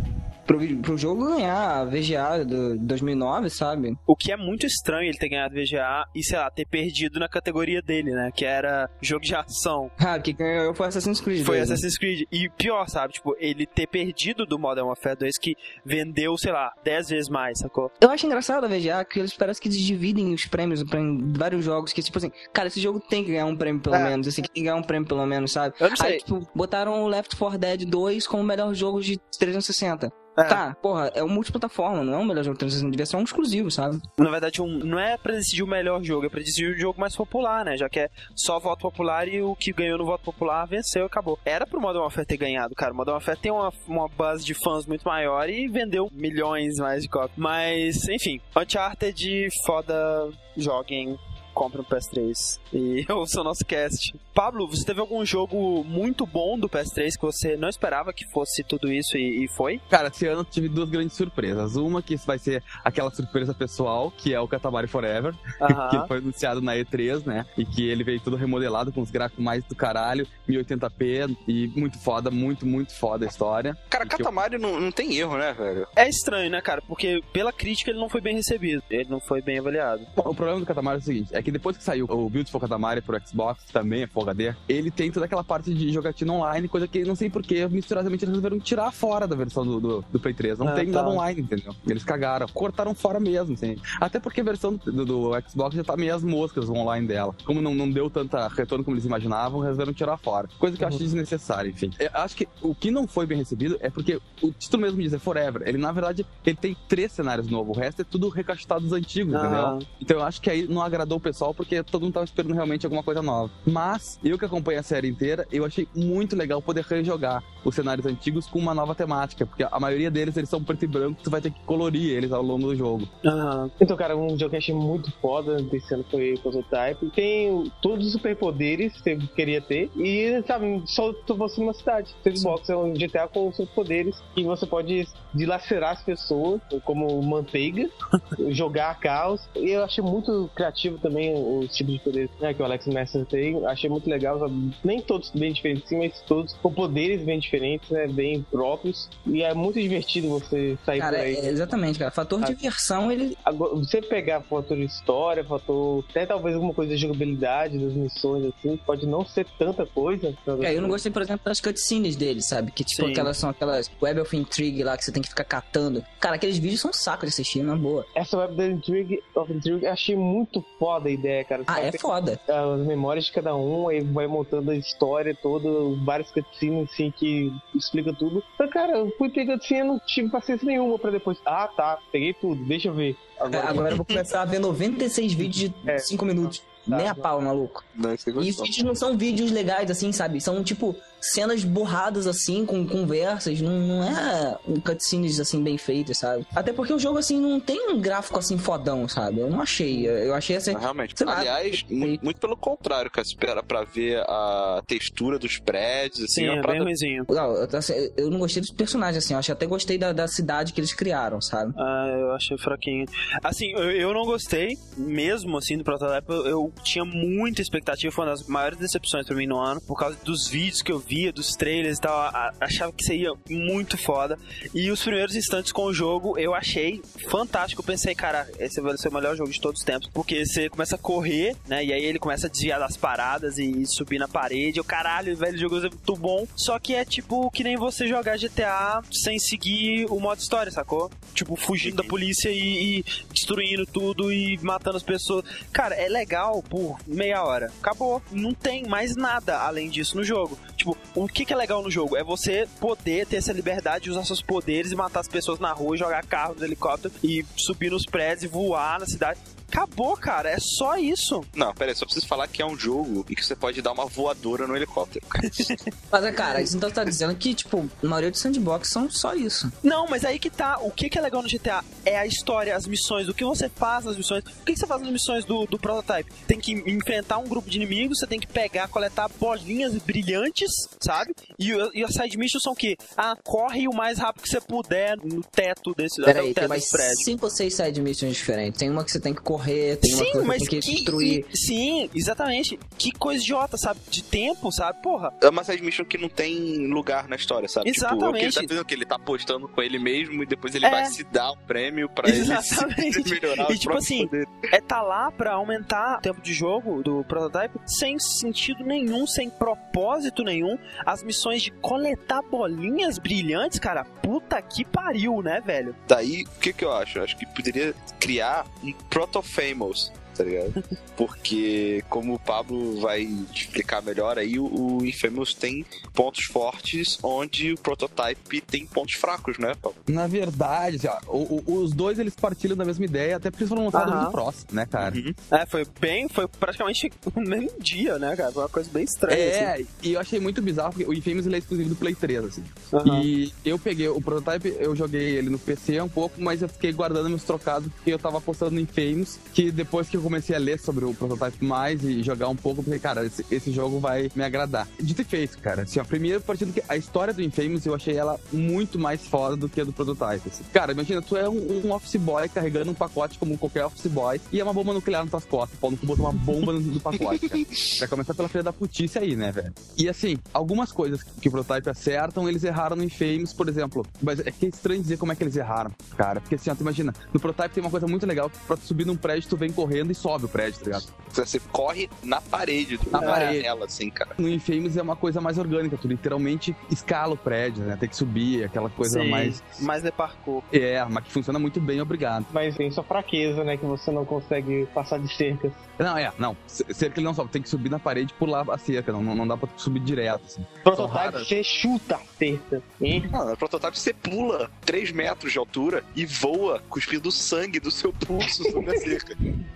Pro, pro jogo ganhar a VGA do 2009, sabe? O que é muito estranho ele ter ganhado VGA e, sei lá, ter perdido na categoria dele, né? Que era jogo de ação. Ah, que ganhou foi Assassin's Creed. Foi? Assassin's Creed. E pior, sabe? Tipo, ele ter perdido do Modern Warfare 2 que vendeu, sei lá, 10 vezes mais, sacou? Eu acho engraçado a VGA que eles parecem que eles dividem os prêmios em vários jogos, que tipo assim, cara, esse jogo tem que ganhar um prêmio pelo É. menos, esse aqui tem que ganhar um prêmio pelo menos, sabe? Eu não sei. Aí, tipo, botaram o Left 4 Dead 2 como o melhor jogo de 360. É. Tá, porra, é um multiplataforma, não é o melhor jogo de 360, devia ser um exclusivo, sabe? Na verdade, um, não é pra decidir o melhor jogo, é pra decidir o jogo mais popular, né? Já que é só voto popular e o que ganhou no voto popular venceu e acabou. Era pro Modern Warfare ter ganhado, cara. O Modern Warfare tem uma, uma base de fãs muito maior e vendeu milhões mais de cópias. Mas, enfim, Uncharted, foda, joguem. Compre um PS3 e ouça o nosso cast. Pablo, você teve algum jogo muito bom do PS3 que você não esperava que fosse tudo isso e, e foi? Cara, esse ano eu tive duas grandes surpresas. Uma que vai ser aquela surpresa pessoal, que é o Katamari Forever, Aham. que foi anunciado na E3, né? E que ele veio todo remodelado com os gráficos mais do caralho, 1080p e muito foda, muito, muito foda a história. Cara, E que eu- Katamari não, não tem erro, né, velho? É estranho, né, cara? Porque pela crítica ele não foi bem recebido. Ele não foi bem avaliado. Bom, o problema do Katamari é o seguinte, é que depois que saiu o Beautiful Katamari pro Xbox, também é Full HD, ele tem toda aquela parte de jogatina online, coisa que não sei porquê, misturadamente eles resolveram tirar fora da versão do, do, do Play 3. Não Ah, tem tá. nada online, entendeu? Eles cagaram, cortaram fora mesmo, assim. Até porque a versão do, do Xbox já tá meio as moscas online dela. Como não, não deu tanta retorno como eles imaginavam, resolveram tirar fora. Coisa que eu acho desnecessária, enfim. Eu acho que o que não foi bem recebido é porque o título mesmo diz é Forever. Ele, na verdade, ele tem três cenários novos. O resto é tudo recastado dos antigos, Ah. entendeu? Então eu acho que aí não agradou o pessoal porque todo mundo tava esperando realmente alguma coisa nova. Mas, eu que acompanho a série inteira, eu achei muito legal poder rejogar os cenários antigos com uma nova temática, porque a maioria deles eles são preto e branco, tu vai ter que colorir eles ao longo do jogo. Aham. Então, cara, um jogo que achei muito foda desse ano foi Prototype. Tem todos os superpoderes que você queria ter. E, sabe, só fosse numa cidade. Xbox é um GTA com superpoderes que você pode dilacerar as pessoas como manteiga, jogar caos. E eu achei muito criativo também também os tipos de poderes né, que o Alex Messer tem. Achei muito legal? Nem todos bem diferentes, sim, mas todos com poderes bem diferentes, né? Bem próprios. E é muito divertido você sair Cara, por aí. é- exatamente, cara. Fator de diversão, ele. Agora, você pegar fator história, fator. Até talvez alguma coisa de jogabilidade das missões, assim, pode não ser tanta coisa. É, eu não gostei, por exemplo, das cutscenes dele, sabe? Que tipo, Sim. aquelas são aquelas Web of Intrigue lá que você tem que ficar catando. Cara, aqueles vídeos são um saco de assistir, na boa. Essa Web da Intrigue, of Intrigue, eu achei muito foda a ideia, cara. Ah, Você é vai foda. As memórias de cada um, aí vai montando a história toda, várias cutscenes, assim, que explica tudo. Então, cara, eu fui pegando assim, eu não tive paciência nenhuma pra depois. Ah, tá, peguei tudo, deixa eu ver. Agora, agora eu vou começar a ver 96 vídeos de 5 minutos. Nem a pau, maluco. Não, isso é E os vídeos não são vídeos legais, assim, sabe? São, tipo, cenas borradas, assim, com conversas. Não, não é um cutscenes, assim, bem feitas, sabe? Até porque o jogo, assim, não tem um gráfico, assim, fodão, sabe? Eu não achei. Eu achei, assim... Ah, Realmente. sei lá, Aliás, mu- muito pelo contrário, cara. Espera pra ver a textura dos prédios, assim, Sim, é é bem parada- ruimzinho. Não, eu, assim, eu não gostei dos personagens, assim. Eu acho, até gostei da, da cidade que eles criaram, sabe? Ah, eu achei fraquinho. Assim, eu, eu não gostei, mesmo assim, do prototype. Eu, eu tinha muita expectativa, foi uma das maiores decepções pra mim no ano, por causa dos vídeos que eu via, dos trailers e tal. achava que seria muito foda. E os primeiros instantes com o jogo eu achei fantástico. Eu pensei, cara, esse vai ser o melhor jogo de todos os tempos, porque você começa a correr, né? E aí ele começa a desviar das paradas e, subir na parede. Eu, caralho, velho, jogo é muito bom. Só que é tipo que nem você jogar GTA sem seguir o modo história, sacou? Tipo, fugindo da polícia e, e destruindo tudo e matando as pessoas. Cara, é legal por meia hora. Acabou. Não tem mais nada além disso no jogo. Tipo, o que, que é legal no jogo? É você poder ter essa liberdade de usar seus poderes e matar as pessoas na rua, jogar carro nos helicópteros e subir nos prédios e voar na cidade. Acabou, cara. É só isso. Não, pera aí, só preciso falar que é um jogo em que você pode dar uma voadora no helicóptero. Mas, é, cara, isso então tá dizendo que, tipo, a maioria dos sandbox são só isso. Não, mas aí que tá. O que, que é legal no GTA é a história, as missões, o que você faz nas missões. O que, que você faz nas missões do, do Prototype? Tem que enfrentar um grupo de inimigos, você tem que pegar, coletar bolinhas brilhantes, sabe? E, o- e as side missions são o quê? Ah, corre o mais rápido que você puder no teto desse até Pera aí, o tem teto mais prédio. cinco ou seis side missions diferentes. Tem uma que você tem que correr, tem uma Sim, que você mas tem que, que, destruir. e- sim, exatamente. Que coisa idiota, sabe? De tempo, sabe? Porra. É uma side mission que não tem lugar na história, sabe? Tipo, o que ele Exatamente. tá o que? Ele tá apostando com ele mesmo e depois ele É. vai se dar um prêmio pra ele Exatamente. se melhorar E os tipo assim, poderes. é tá lá pra aumentar o tempo de jogo do prototype sem sentido nenhum, sem propósito nenhum. As missões de coletar bolinhas brilhantes, cara, puta que pariu, né, velho? Daí, o que que eu acho? Eu acho que poderia criar um Proto-Famous, tá ligado? Porque, como o Pablo vai explicar melhor aí, o, o Infamous tem pontos fortes onde o Prototype tem pontos fracos, né, Pablo? Na verdade, ó, o- o- os dois eles partilham da mesma ideia, até porque eles foram lançados Aham. muito próximo, né, cara? É, foi bem, foi praticamente no mesmo dia, né, cara? Foi uma coisa bem estranha. É, assim. e eu achei muito bizarro, porque o Infamous ele é exclusivo do Play 3, assim. Aham. E eu peguei o prototype, eu joguei ele no PC um pouco, mas eu fiquei guardando meus trocados porque eu tava postando no Infamous, que depois que eu comecei a ler sobre o prototype mais e jogar um pouco, pensei, cara, esse, esse jogo vai me agradar. Dito e feito, cara. Assim, a primeira partida que a história do Infamous eu achei ela muito mais foda do que a do prototype. assim. Cara, imagina, tu é um, um office boy carregando um pacote como qualquer office boy e é uma bomba nuclear nas tuas costas. Paulo, tu botou uma bomba no, no pacote, cara. Vai começar pela filha da putice aí, né, velho? E assim, algumas coisas que o prototype acertam, eles erraram no Infamous, por exemplo. Mas é que é estranho dizer como é que eles erraram, cara. Porque assim, ó, tu imagina, no prototype tem uma coisa muito legal, pra tu subir num prédio, tu vem correndo e sobe o prédio, tá ligado? Você corre na parede, Na parede. janela, assim, cara. No Infamous é uma coisa mais orgânica, tu literalmente escala o prédio, né? Tem que subir, aquela coisa Sim, mais. mais de parkour. É, mas que funciona muito bem, obrigado. Mas tem sua fraqueza, né? Que você não consegue passar de cercas. Não, é, não. Cerca ele não sobe, tem que subir na parede e pular a cerca, não, não, não dá pra subir direto, assim. Prototype, você chuta a cerca. hein? No Prototype você pula 3 metros de altura e voa cuspindo sangue do seu pulso sobre a cerca.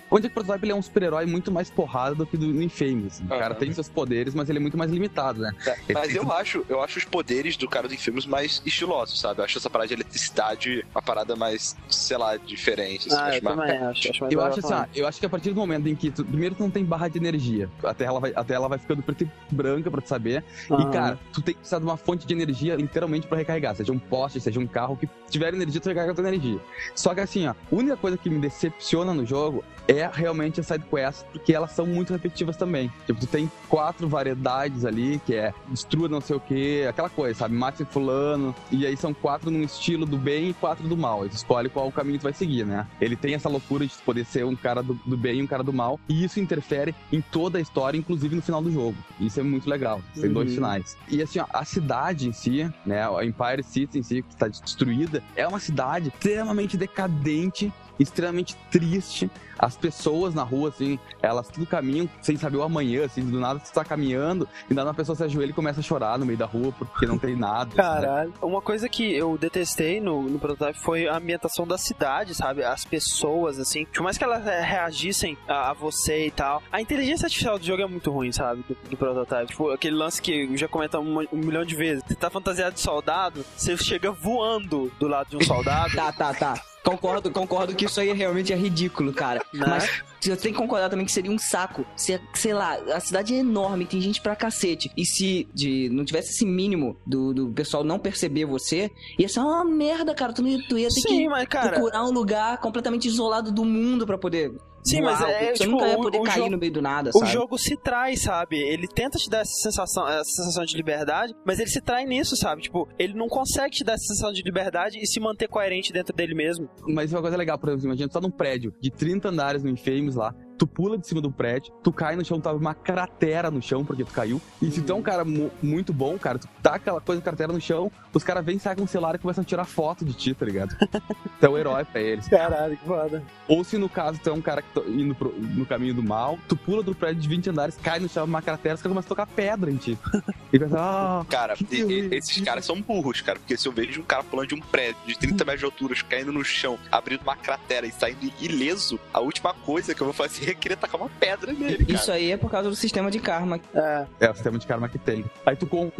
Onde o prototype ele é um super-herói muito mais porrada do que do Infamous. assim. O cara Aham. tem seus poderes, mas ele é muito mais limitado, né? Ele Mas tem eu acho, eu acho os poderes do cara do Infamous mais estilosos, sabe? Eu acho essa parada de eletricidade uma parada mais, sei lá, diferente. assim, Ah, acho eu mais- também acho. acho mais Eu acho assim, ó, eu acho que a partir do momento em que tu, primeiro tu não tem barra de energia, a tela vai, a tela vai ficando preta e branca pra tu saber. Aham. E cara, tu tem que precisar de uma fonte de energia literalmente pra recarregar, seja um poste, seja um carro que tiver energia, tu recarrega a tua energia. Só que assim, ó, a única coisa que me decepciona no jogo é a realmente as side quests, porque elas são muito repetitivas também. Tipo, tu tem quatro variedades ali, que é destrua não sei o que, aquela coisa, sabe? Mate fulano, e aí são quatro num estilo do bem e quatro do mal. Aí tu escolhe qual caminho tu vai seguir, né? Ele tem essa loucura de poder ser um cara do, do bem e um cara do mal, e isso interfere em toda a história, inclusive no final do jogo. Isso é muito legal. Tem dois Uhum. finais. E assim, ó, a cidade em si, né? A Empire City em si, que está destruída, é uma cidade extremamente decadente, extremamente triste. As pessoas na rua, assim, elas tudo caminham sem saber o amanhã, assim, do nada você tá caminhando, e nada uma pessoa se ajoelha e começa a chorar no meio da rua porque não tem nada. né? Caralho. Uma coisa que eu detestei no, no prototype foi a ambientação da cidade, sabe? As pessoas, assim. Por mais que elas eh, reagissem a, a você e tal. A inteligência artificial do jogo é muito ruim, sabe? Do, do prototype. Tipo, aquele lance que eu já comentamos um, um milhão de vezes. Você tá fantasiado de soldado, você chega voando do lado de um soldado. Tá, tá, tá. Concordo, concordo que isso aí realmente é ridículo, cara. Né? Mas você tem que concordar também que seria um saco. Se, sei lá, a cidade é enorme, tem gente pra cacete. E se de, não tivesse esse mínimo do, do pessoal não perceber você, ia ser uma merda, cara. Tu, não ia- tu ia ter Sim, que mas, cara- procurar um lugar completamente isolado do mundo pra poder. Sim, mas é, Você tipo, nunca ia o- poder o cair jogo- no meio do nada, O sabe? jogo se traz, sabe? Ele tenta te dar essa sensação, essa sensação de liberdade, mas ele se trai nisso, sabe? Tipo, ele não consegue te dar essa sensação de liberdade e se manter coerente dentro dele mesmo. Mas uma coisa legal, por exemplo, imagina, tu tá num prédio de 30 andares no Infamous lá, tu pula de cima do prédio, tu cai no chão, tu abre uma cratera no chão porque tu caiu. E se tu é um cara mu- muito bom, cara, tu dá aquela coisa, cratera no chão, os caras vêm, sacam um celular e começam a tirar foto de ti, tá ligado? tu é o herói pra eles. Caralho, que foda. Ou se no caso tu é um cara que tá indo pro- no caminho do mal, tu pula do prédio de 20 andares, cai no chão, uma cratera, os caras começam a tocar pedra em ti. E pensa, ah, Cara, que e- e- esses caras são burros, cara. Porque se eu vejo um cara pulando de um prédio de 30 metros de altura, caindo no chão, abrindo uma cratera e saindo ileso, a última coisa que eu vou fazer é querer tacar uma pedra nele, cara. Isso aí é por causa do sistema de karma. É. É o sistema de karma que tem. Aí tu compra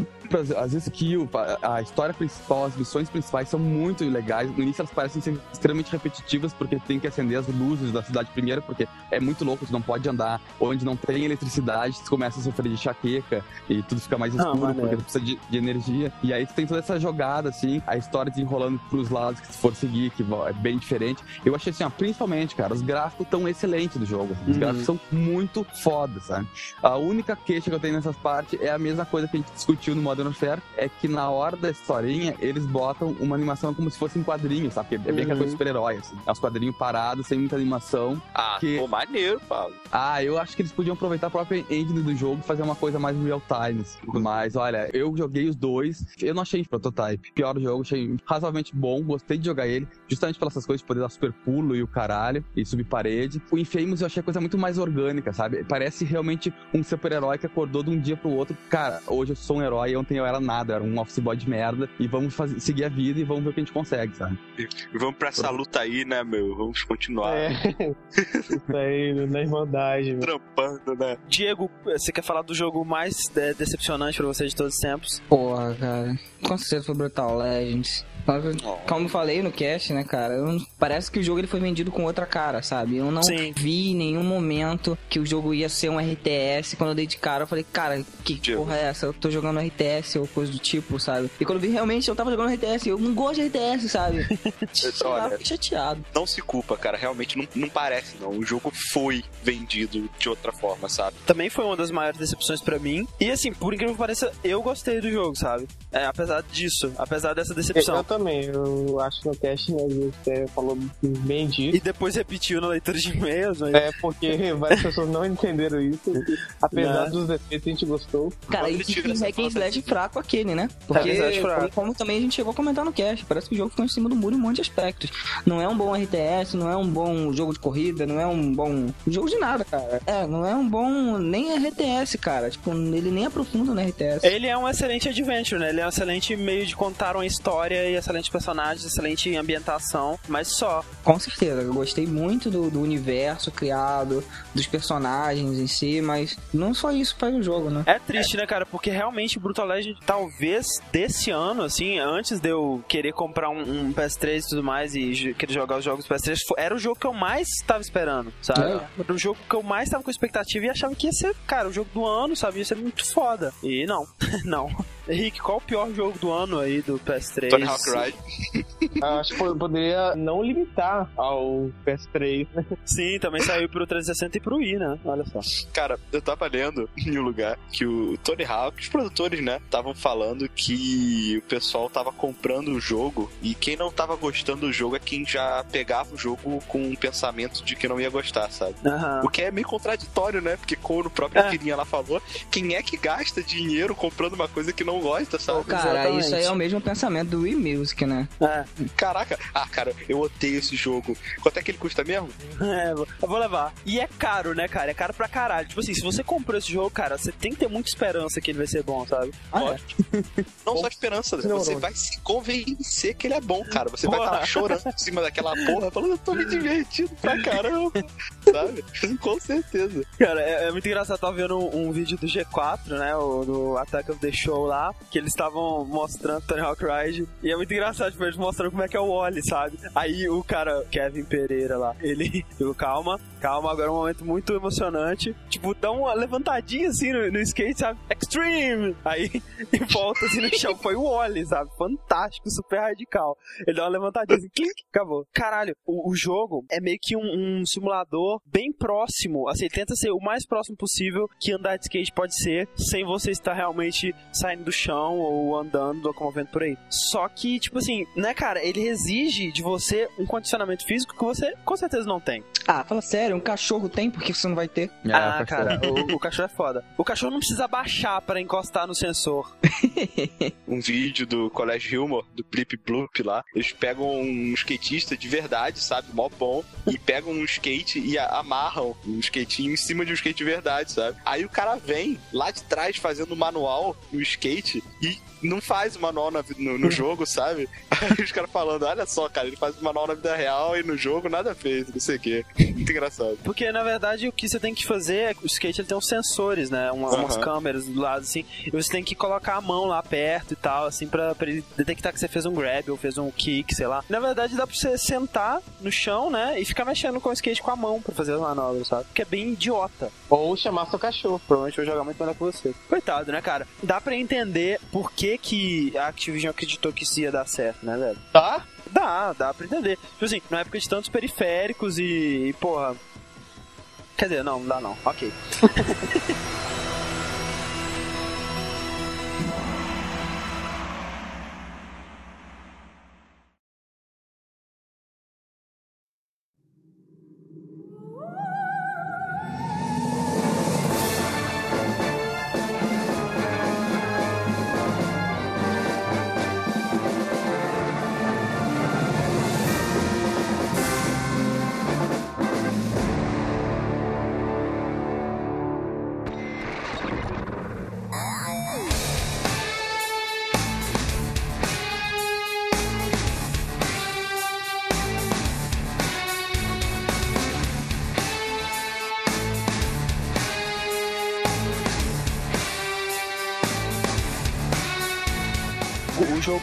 as- skills, a história principal, as missões principais são muito legais. No início elas parecem ser extremamente repetitivas, porque tem que acender as luzes da cidade primeiro, porque é muito louco, tu não pode andar onde não tem eletricidade, tu começa a sofrer de enxaqueca e tudo fica mais Ah, escuro, maneiro. porque tu precisa de, de energia. E aí tu tem toda essa jogada, assim, a história desenrolando pros lados que se for seguir, que é bem diferente. Eu achei assim, ó, principalmente, cara, os gráficos tão excelentes do jogo. Os Uhum. gráficos são muito foda, sabe? A única queixa que eu tenho nessas partes é a mesma coisa que a gente discutiu no Modern Warfare, é que na hora da historinha, eles botam uma animação como se fosse um quadrinho, sabe? Porque é bem aquela Uhum. coisa de super-herói, assim. É os quadrinhos parados, sem muita animação. Ah, que- pô, maneiro, Paulo. Ah, eu acho que eles podiam aproveitar a própria engine do jogo e fazer uma coisa mais real time. assim. Mas, olha, eu joguei os dois, eu não achei prototype. Pior jogo, achei razoavelmente bom, gostei de jogar ele, justamente pelas coisas de poder dar super pulo e o caralho, e subir parede. O Infamous eu achei a coisa muito mais orgânica, sabe? Parece realmente um super-herói que acordou de um dia pro outro. Cara, hoje eu sou um herói, ontem eu era nada, eu era um office boy de merda, e vamos fazer, seguir a vida e vamos ver o que a gente consegue, sabe? E Vamos pra essa luta aí, né, meu? Vamos continuar É. Isso aí, na irmandade, meu. trampando, né? Diego, você quer falar do jogo mais decepcionante pra você de todos os tempos? Porra, cara. Com certeza foi Brutal Legends. Como eu falei no cast, né, cara? eu parece que o jogo ele foi vendido com outra cara, sabe? Eu não Sim. vi em nenhum momento que o jogo ia ser um RTS. Quando eu dei de cara, eu falei, cara, que Diego. porra é essa? Eu tô jogando RTS ou coisa do tipo, sabe? E quando eu vi realmente eu tava jogando RTS, eu não gosto de RTS, sabe? Eu Olha, chateado. Não se culpa, cara. Realmente não, não parece, não. O jogo foi vendido de outra forma, sabe? Também foi uma das maiores decepções pra mim. E assim, por incrível que pareça, eu gostei do jogo, sabe? É, apesar disso, apesar dessa Eu, decepção. eu também, eu acho que no cast, né, até falou bem disso. E depois repetiu na leitura de e-mails, mas... É porque várias pessoas não entenderam isso. Apesar Né? dos defeitos, a gente gostou. Cara, e hack and slash fraco aquele, né? Porque, and slash fraco. como, como também a gente chegou a comentar no cast, parece que o jogo ficou em cima do muro em um monte de aspectos. Não é um bom RTS, não é um bom jogo de corrida, não é um bom jogo de nada, cara. É, não é um bom nem RTS, cara. Tipo, ele nem aprofunda no RTS. Ele é um excelente adventure, né? Ele é um excelente meio de contar uma história e excelentes personagens, excelente ambientação, mas só. Com certeza, eu gostei muito do, do universo criado, dos personagens em si, mas não só isso para o jogo, né? É triste, né, cara? Porque realmente Brutal Legend, talvez desse ano, assim, antes de eu querer comprar um, um PS3 e tudo mais e querer jogar os jogos do PS3, fo- era o jogo que eu mais tava esperando, sabe? É. Era o jogo que eu mais tava com expectativa e achava que ia ser, cara, o jogo do ano, sabe? Ia ser muito foda. E não, não. Rick, qual o pior jogo do ano aí do PS3? Tony Hawk Ride. Acho que poderia não limitar ao PS3. Sim, também saiu pro 360 e pro Wii, né? Olha só. Cara, eu tava lendo em um lugar que o Tony Hawk, os produtores, né, estavam falando que o pessoal tava comprando o jogo e quem não tava gostando do jogo é quem já pegava o jogo com um pensamento de que não ia gostar, sabe? Aham. O que é meio contraditório, né? Porque como o próprio É. Kirinha lá falou, quem é que gasta dinheiro comprando uma coisa que não gosta, sabe? Cara, Exatamente. isso aí é o mesmo pensamento do Wii Music, né? É, Caraca, ah, cara, eu odeio esse jogo. Quanto é que ele custa mesmo? é, eu vou levar. E é caro, né, cara? É caro pra caralho. Tipo assim, se você comprou esse jogo, cara, você tem que ter muita esperança que ele vai ser bom, sabe? Ah, é. Não só esperança, Não, você não. vai se convencer que ele é bom, cara. Você vai Porra. estar chorando em cima daquela porra, falando, eu tô me divertindo pra caramba, sabe? Com certeza. Cara, é, é muito engraçado. Eu tava vendo um, um vídeo do G4, né? O, do Attack of the Show lá, que eles estavam mostrando Tony Hawk Ride. E é muito engraçado, tipo, eles mostrando como é que é o Wally, sabe? Aí o cara, Kevin Pereira lá, ele. eu, calma, calma, agora é um momento muito emocionante. Tipo, dá uma levantadinha assim no, no skate, sabe? Extreme! Aí e volta assim no chão. Foi o Wally, sabe? Fantástico, super radical. Ele dá uma levantadinha assim, clique, acabou. Caralho, o, o jogo é meio que um, um simulador bem próximo. Assim, tenta ser o mais próximo possível que andar de skate pode ser, sem você estar realmente saindo do chão ou andando, locomovendo por aí. Só que, tipo assim, né, cara, ele exige de você um condicionamento físico que você com certeza não tem. Ah, fala sério, um cachorro tem, por que você não vai ter? É, ah, cara, o, o cachorro é foda. O cachorro não precisa baixar pra encostar no sensor. Um vídeo do Colégio Humor, do Blip Bloop lá. Eles pegam um skatista de verdade, sabe? Mó bom. E pegam um skate e a- amarram um skatinho em cima de um skate de verdade, sabe? Aí o cara vem lá de trás fazendo manual no skate e não faz o manual vi- no, no jogo, sabe? Aí os caras falando, olha só, cara, ele faz manual na vida real e no jogo nada fez, não sei o quê. Muito engraçado. Porque, na verdade, o que você tem que fazer é que o skate ele tem uns sensores, né? Uma- Umas câmeras do lado, assim. E você tem que colocar a mão lá perto e tal, assim, pra, pra ele detectar que você fez um grab ou fez um kick, sei lá. Na verdade, dá pra você sentar no chão, né? E ficar mexendo com o skate com a mão pra fazer as manobras, sabe? Que é bem idiota. Ou chamar seu cachorro. Provavelmente eu vou jogar muito melhor que você. Coitado, né, cara? Dá pra entender por que, que a Activision acreditou que isso ia dar certo, né, velho? Tá? Dá, dá pra entender. Tipo assim, na época de tantos periféricos e, e porra. Quer dizer, não, não dá não. Ok.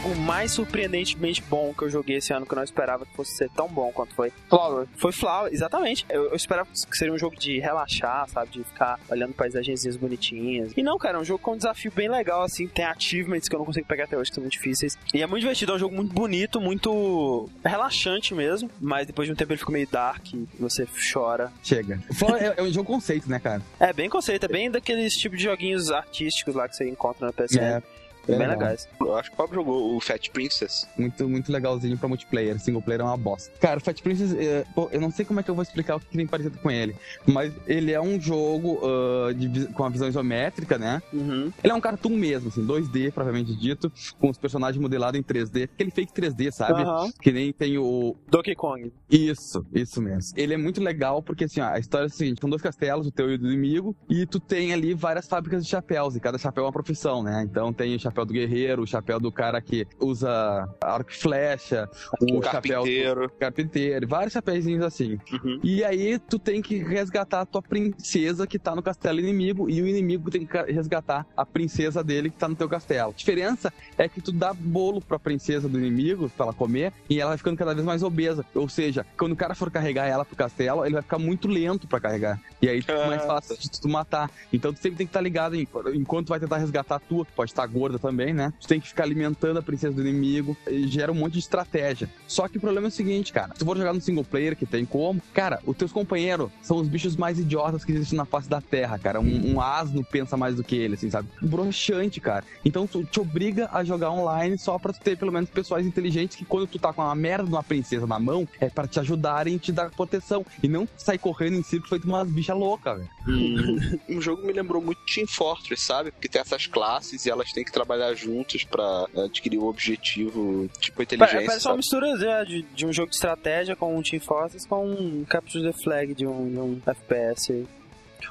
jogo mais surpreendentemente bom que eu joguei esse ano, que eu não esperava que fosse ser tão bom quanto foi, Flower. foi Flower, exatamente. Eu, eu esperava que seria um jogo de relaxar, sabe? De ficar olhando paisagenzinhas bonitinhas. E não, cara, é um jogo com um desafio bem legal, assim. Tem achievements que eu não consigo pegar até hoje, que são muito difíceis. E é muito divertido, é um jogo muito bonito, muito relaxante mesmo. Mas depois de um tempo ele fica meio dark, e você chora. Chega. Flower é, é um jogo conceito, né, cara? É bem conceito, é bem daqueles tipos de joguinhos artísticos lá que você encontra no PSN. É. bem legal. legais. Eu acho que o Pablo jogou o Fat Princess. Muito, muito legalzinho pra multiplayer. Single player é uma bosta. Cara, Fat Princess, é, pô, eu não sei como é que eu vou explicar o que tem parecido com ele. Mas ele é um jogo ah, de com a visão isométrica, né? Uhum. Ele é um cartoon mesmo, assim, 2D, provavelmente dito, com os personagens modelados em 3D. Aquele fake 3D, sabe? Aham. Que nem tem o. Donkey Kong. Isso, isso mesmo. Ele é muito legal porque, assim, ó, a história é a seguinte: são dois castelos, o teu e o do inimigo, e tu tem ali várias fábricas de chapéus, e cada chapéu é uma profissão, né? Então tem o chapéu do guerreiro, o chapéu do cara que usa arco e flecha, o, O chapéu carpinteiro. do carpinteiro, vários chapéuzinhos assim. Uhum. E aí tu tem que resgatar a tua princesa que tá no castelo inimigo e o inimigo tem que resgatar a princesa dele que tá no teu castelo. A diferença é que tu dá bolo pra princesa do inimigo pra ela comer e ela vai ficando cada vez mais obesa. Ou seja, quando o cara for carregar ela pro castelo, ele vai ficar muito lento pra carregar. E aí fica Ah. mais fácil de tu matar. Então tu sempre tem que estar ligado em, enquanto vai tentar resgatar a tua, que pode estar gorda, tá também, né? Tu tem que ficar alimentando a princesa do inimigo e gera um monte de estratégia. Só que o problema é o seguinte, cara. Se for jogar no single player, que tem como, cara, os teus companheiros são os bichos mais idiotas que existem na face da Terra, cara. Um, um asno pensa mais do que ele, assim, sabe? Broxante, cara. Então tu te obriga a jogar online só pra ter pelo menos pessoas inteligentes que quando tu tá com uma merda de uma princesa na mão, é pra te ajudarem e te dar proteção. E não sair correndo em círculo feito umas bichas loucas, velho. O jogo me lembrou muito Team Fortress, sabe? Porque tem essas classes e elas têm que trabalhar juntas pra adquirir o objetivo, tipo inteligência. Parece uma sabe? mistura né, de, de um jogo de estratégia com um Team Fortress com um Capture the Flag de um, de um FPS.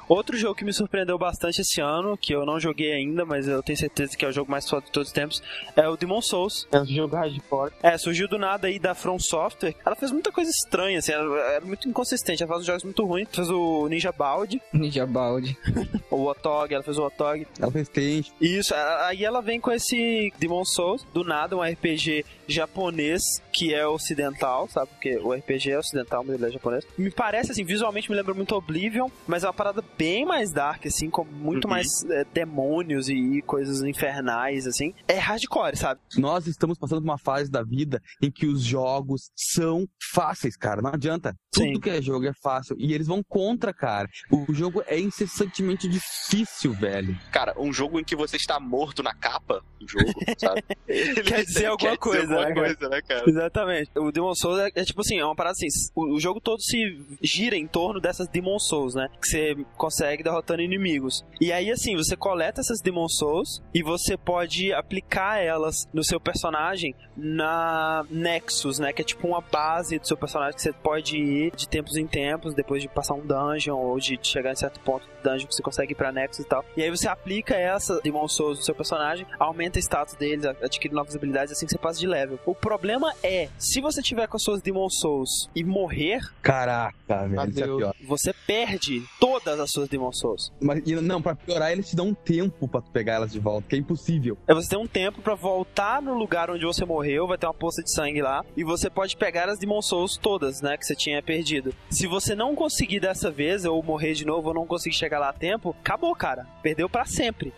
Outro jogo que me surpreendeu bastante esse ano, que eu não joguei ainda, mas eu tenho certeza que é o jogo mais foda de todos os tempos, é o Demon Souls. É um jogo hardcore. É, surgiu do nada aí da From Software. Ela fez muita coisa estranha, assim, ela era muito inconsistente. Ela faz uns jogos muito ruins. Fez o Ninja Balde, Ninja Balde. o Otog, ela fez o Otog. Ela fez Tench. Isso, aí ela vem com esse Demon Souls, do nada, um RPG japonês que é ocidental, sabe? Porque o RPG é ocidental, mas ele é japonês. Me parece, assim, visualmente me lembra muito Oblivion, mas é uma parada bem mais dark, assim, com muito Uhum. mais é, demônios e, e coisas infernais, assim. É hardcore, sabe? Nós estamos passando por uma fase da vida em que os jogos são fáceis, cara. Não adianta. Sim. Tudo que é jogo é fácil. E eles vão contra, cara. O jogo é incessantemente difícil, velho. Cara, um jogo em que você está morto na capa do jogo, sabe? Ele Quer dizer alguma coisa, alguma né, cara? coisa, né, cara? Exatamente. O Demon Souls é, é tipo assim, é uma parada assim, o, o jogo todo se gira em torno dessas Demon Souls, né? Que você consegue derrotando inimigos. E aí, assim, você coleta essas Demon Souls e você pode aplicar elas no seu personagem na Nexus, né? Que é tipo uma base do seu personagem que você pode ir de tempos em tempos, depois de passar um dungeon ou de chegar em certo ponto do dungeon que você consegue ir pra Nexus e tal. E aí você aplica essa Demon Souls no seu personagem, aumenta o status deles, adquire novas habilidades assim que você passa de level. O problema é, se você tiver com as suas Demon Souls e morrer, Caraca, velho. Isso é pior. você perde todas as suas Demon Souls. Mas, e não, pra piorar, eles te dão um tempo pra tu pegar elas de volta, que é impossível. É você tem um tempo pra voltar no lugar onde você morreu, vai ter uma poça de sangue lá, e você pode pegar as Demon Souls todas, né, que você tinha perdido. Se você não conseguir dessa vez, ou morrer de novo, ou não conseguir chegar lá a tempo, acabou, cara. Perdeu pra sempre.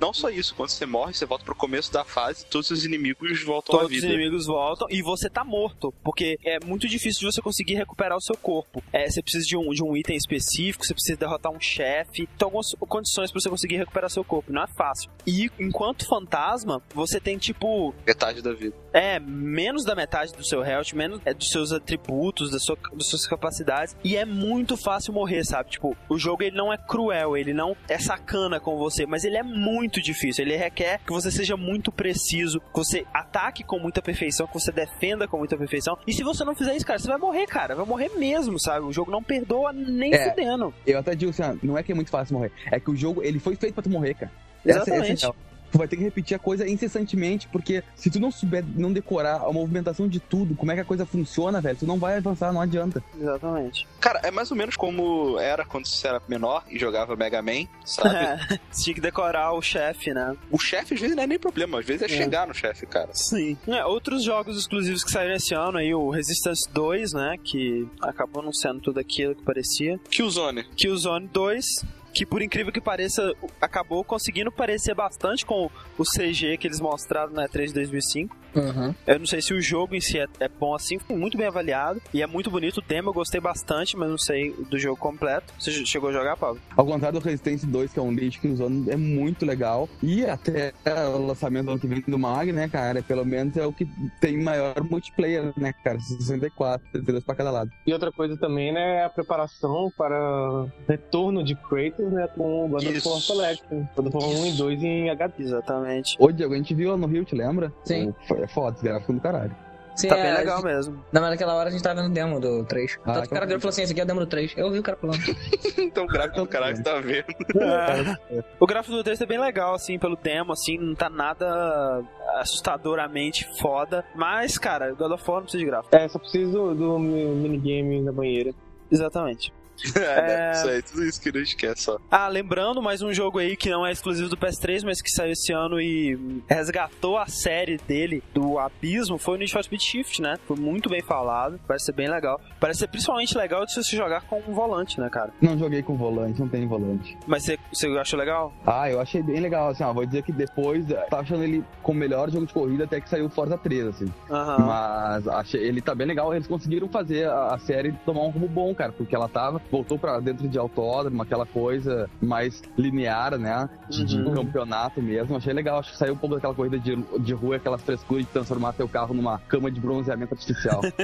Não só isso, quando você morre, você volta pro começo da fase, todos os inimigos voltam à Todos os vida. inimigos voltam e você tá morto, porque é muito difícil de você conseguir recuperar o seu corpo. É, você precisa de um, de um item específico, você precisa derrotar um chefe, tem algumas condições pra você conseguir recuperar seu corpo, não é fácil. E enquanto fantasma, você tem tipo Metade da vida. é, menos da metade do seu health, menos é, dos seus atributos, da sua, das suas capacidades. E é muito fácil morrer, sabe? Tipo, o jogo ele não é cruel, ele não é sacana com você, mas ele é muito difícil. Ele requer que você seja muito preciso, que você ataque com muita perfeição, que você defenda com muita perfeição. E se você não fizer isso, cara, você vai morrer, cara. Vai morrer mesmo, sabe? O jogo não perdoa nem É. fudendo. Eu até digo assim, ó, não é que é muito fácil morrer. É que o jogo, ele foi feito pra tu morrer, cara. Essa- essa é Exatamente. real. Tu vai ter que repetir a coisa incessantemente, porque se tu não souber, não decorar a movimentação de tudo, como é que a coisa funciona, velho, tu não vai avançar, não adianta. Exatamente. Cara, é mais ou menos como era quando você era menor e jogava Mega Man, sabe? você tinha que decorar o chefe, né? o chefe às vezes não é nem problema, às vezes é, É. chegar no chefe, cara. Sim. É, outros jogos exclusivos que saíram esse ano aí, o Resistance 2, né? Que acabou não sendo tudo aquilo que parecia. Killzone. Killzone 2, que por incrível que pareça, acabou conseguindo parecer bastante com o CG que eles mostraram na E3 de 2005. Uhum. Eu não sei se o jogo em si é, é bom assim, foi muito bem avaliado e é muito bonito. O demo eu gostei bastante, mas não sei do jogo completo. Você chegou a jogar, Pablo? Ao contrário do Resistance 2, que é um lead que usando é muito legal. E até o lançamento do ano que vem do Mag, né, cara? Pelo menos é o que tem maior multiplayer, né, cara? 64, 32 pra cada lado. E outra coisa também, né, é a preparação para o retorno de Kratos, né, com o God of Isso. War Collection. God of War 1 e 2 em HD. Exatamente. Ô, Diego, a gente viu lá no Rio, te lembra? Sim. Foi é foda, esse gráfico do caralho. Sim, Tá é, bem legal gente- mesmo. Não, mas naquela hora a gente tava vendo o demo do 3. Ah, Tanto que o cara então- virou e falou assim: esse aqui é o demo do 3. Eu ouvi o cara falando. então o gráfico do caralho você tá vendo. É. O gráfico do 3 é bem legal, assim, pelo demo, assim, não tá nada assustadoramente foda. Mas, cara, God of War não precisa de gráfico. É, só preciso do mi- minigame na banheira. Exatamente. É, né? Isso aí, tudo isso que a gente quer só. Ah, lembrando mais um jogo aí que não é exclusivo do PS3, mas que saiu esse ano e resgatou a série dele do Abismo, foi o Need for Speed Shift, né? Foi muito bem falado, parece ser bem legal. Parece ser principalmente legal de você jogar com um volante, né, cara? Não joguei com volante, não tem volante. Mas você, você achou legal? Ah, eu achei bem legal, assim, ó, vou dizer que depois, eh, tava achando ele com o melhor jogo de corrida até que saiu o Forza 3, assim. Aham. Mas achei, ele tá bem legal, eles conseguiram fazer a, a série tomar um rumo bom, cara, porque ela tava, voltou pra dentro de autódromo, aquela coisa mais linear, né, de, Uhum. campeonato mesmo, achei legal, acho que saiu um pouco daquela corrida de, de rua, aquelas frescuras de transformar teu carro numa cama de bronzeamento artificial.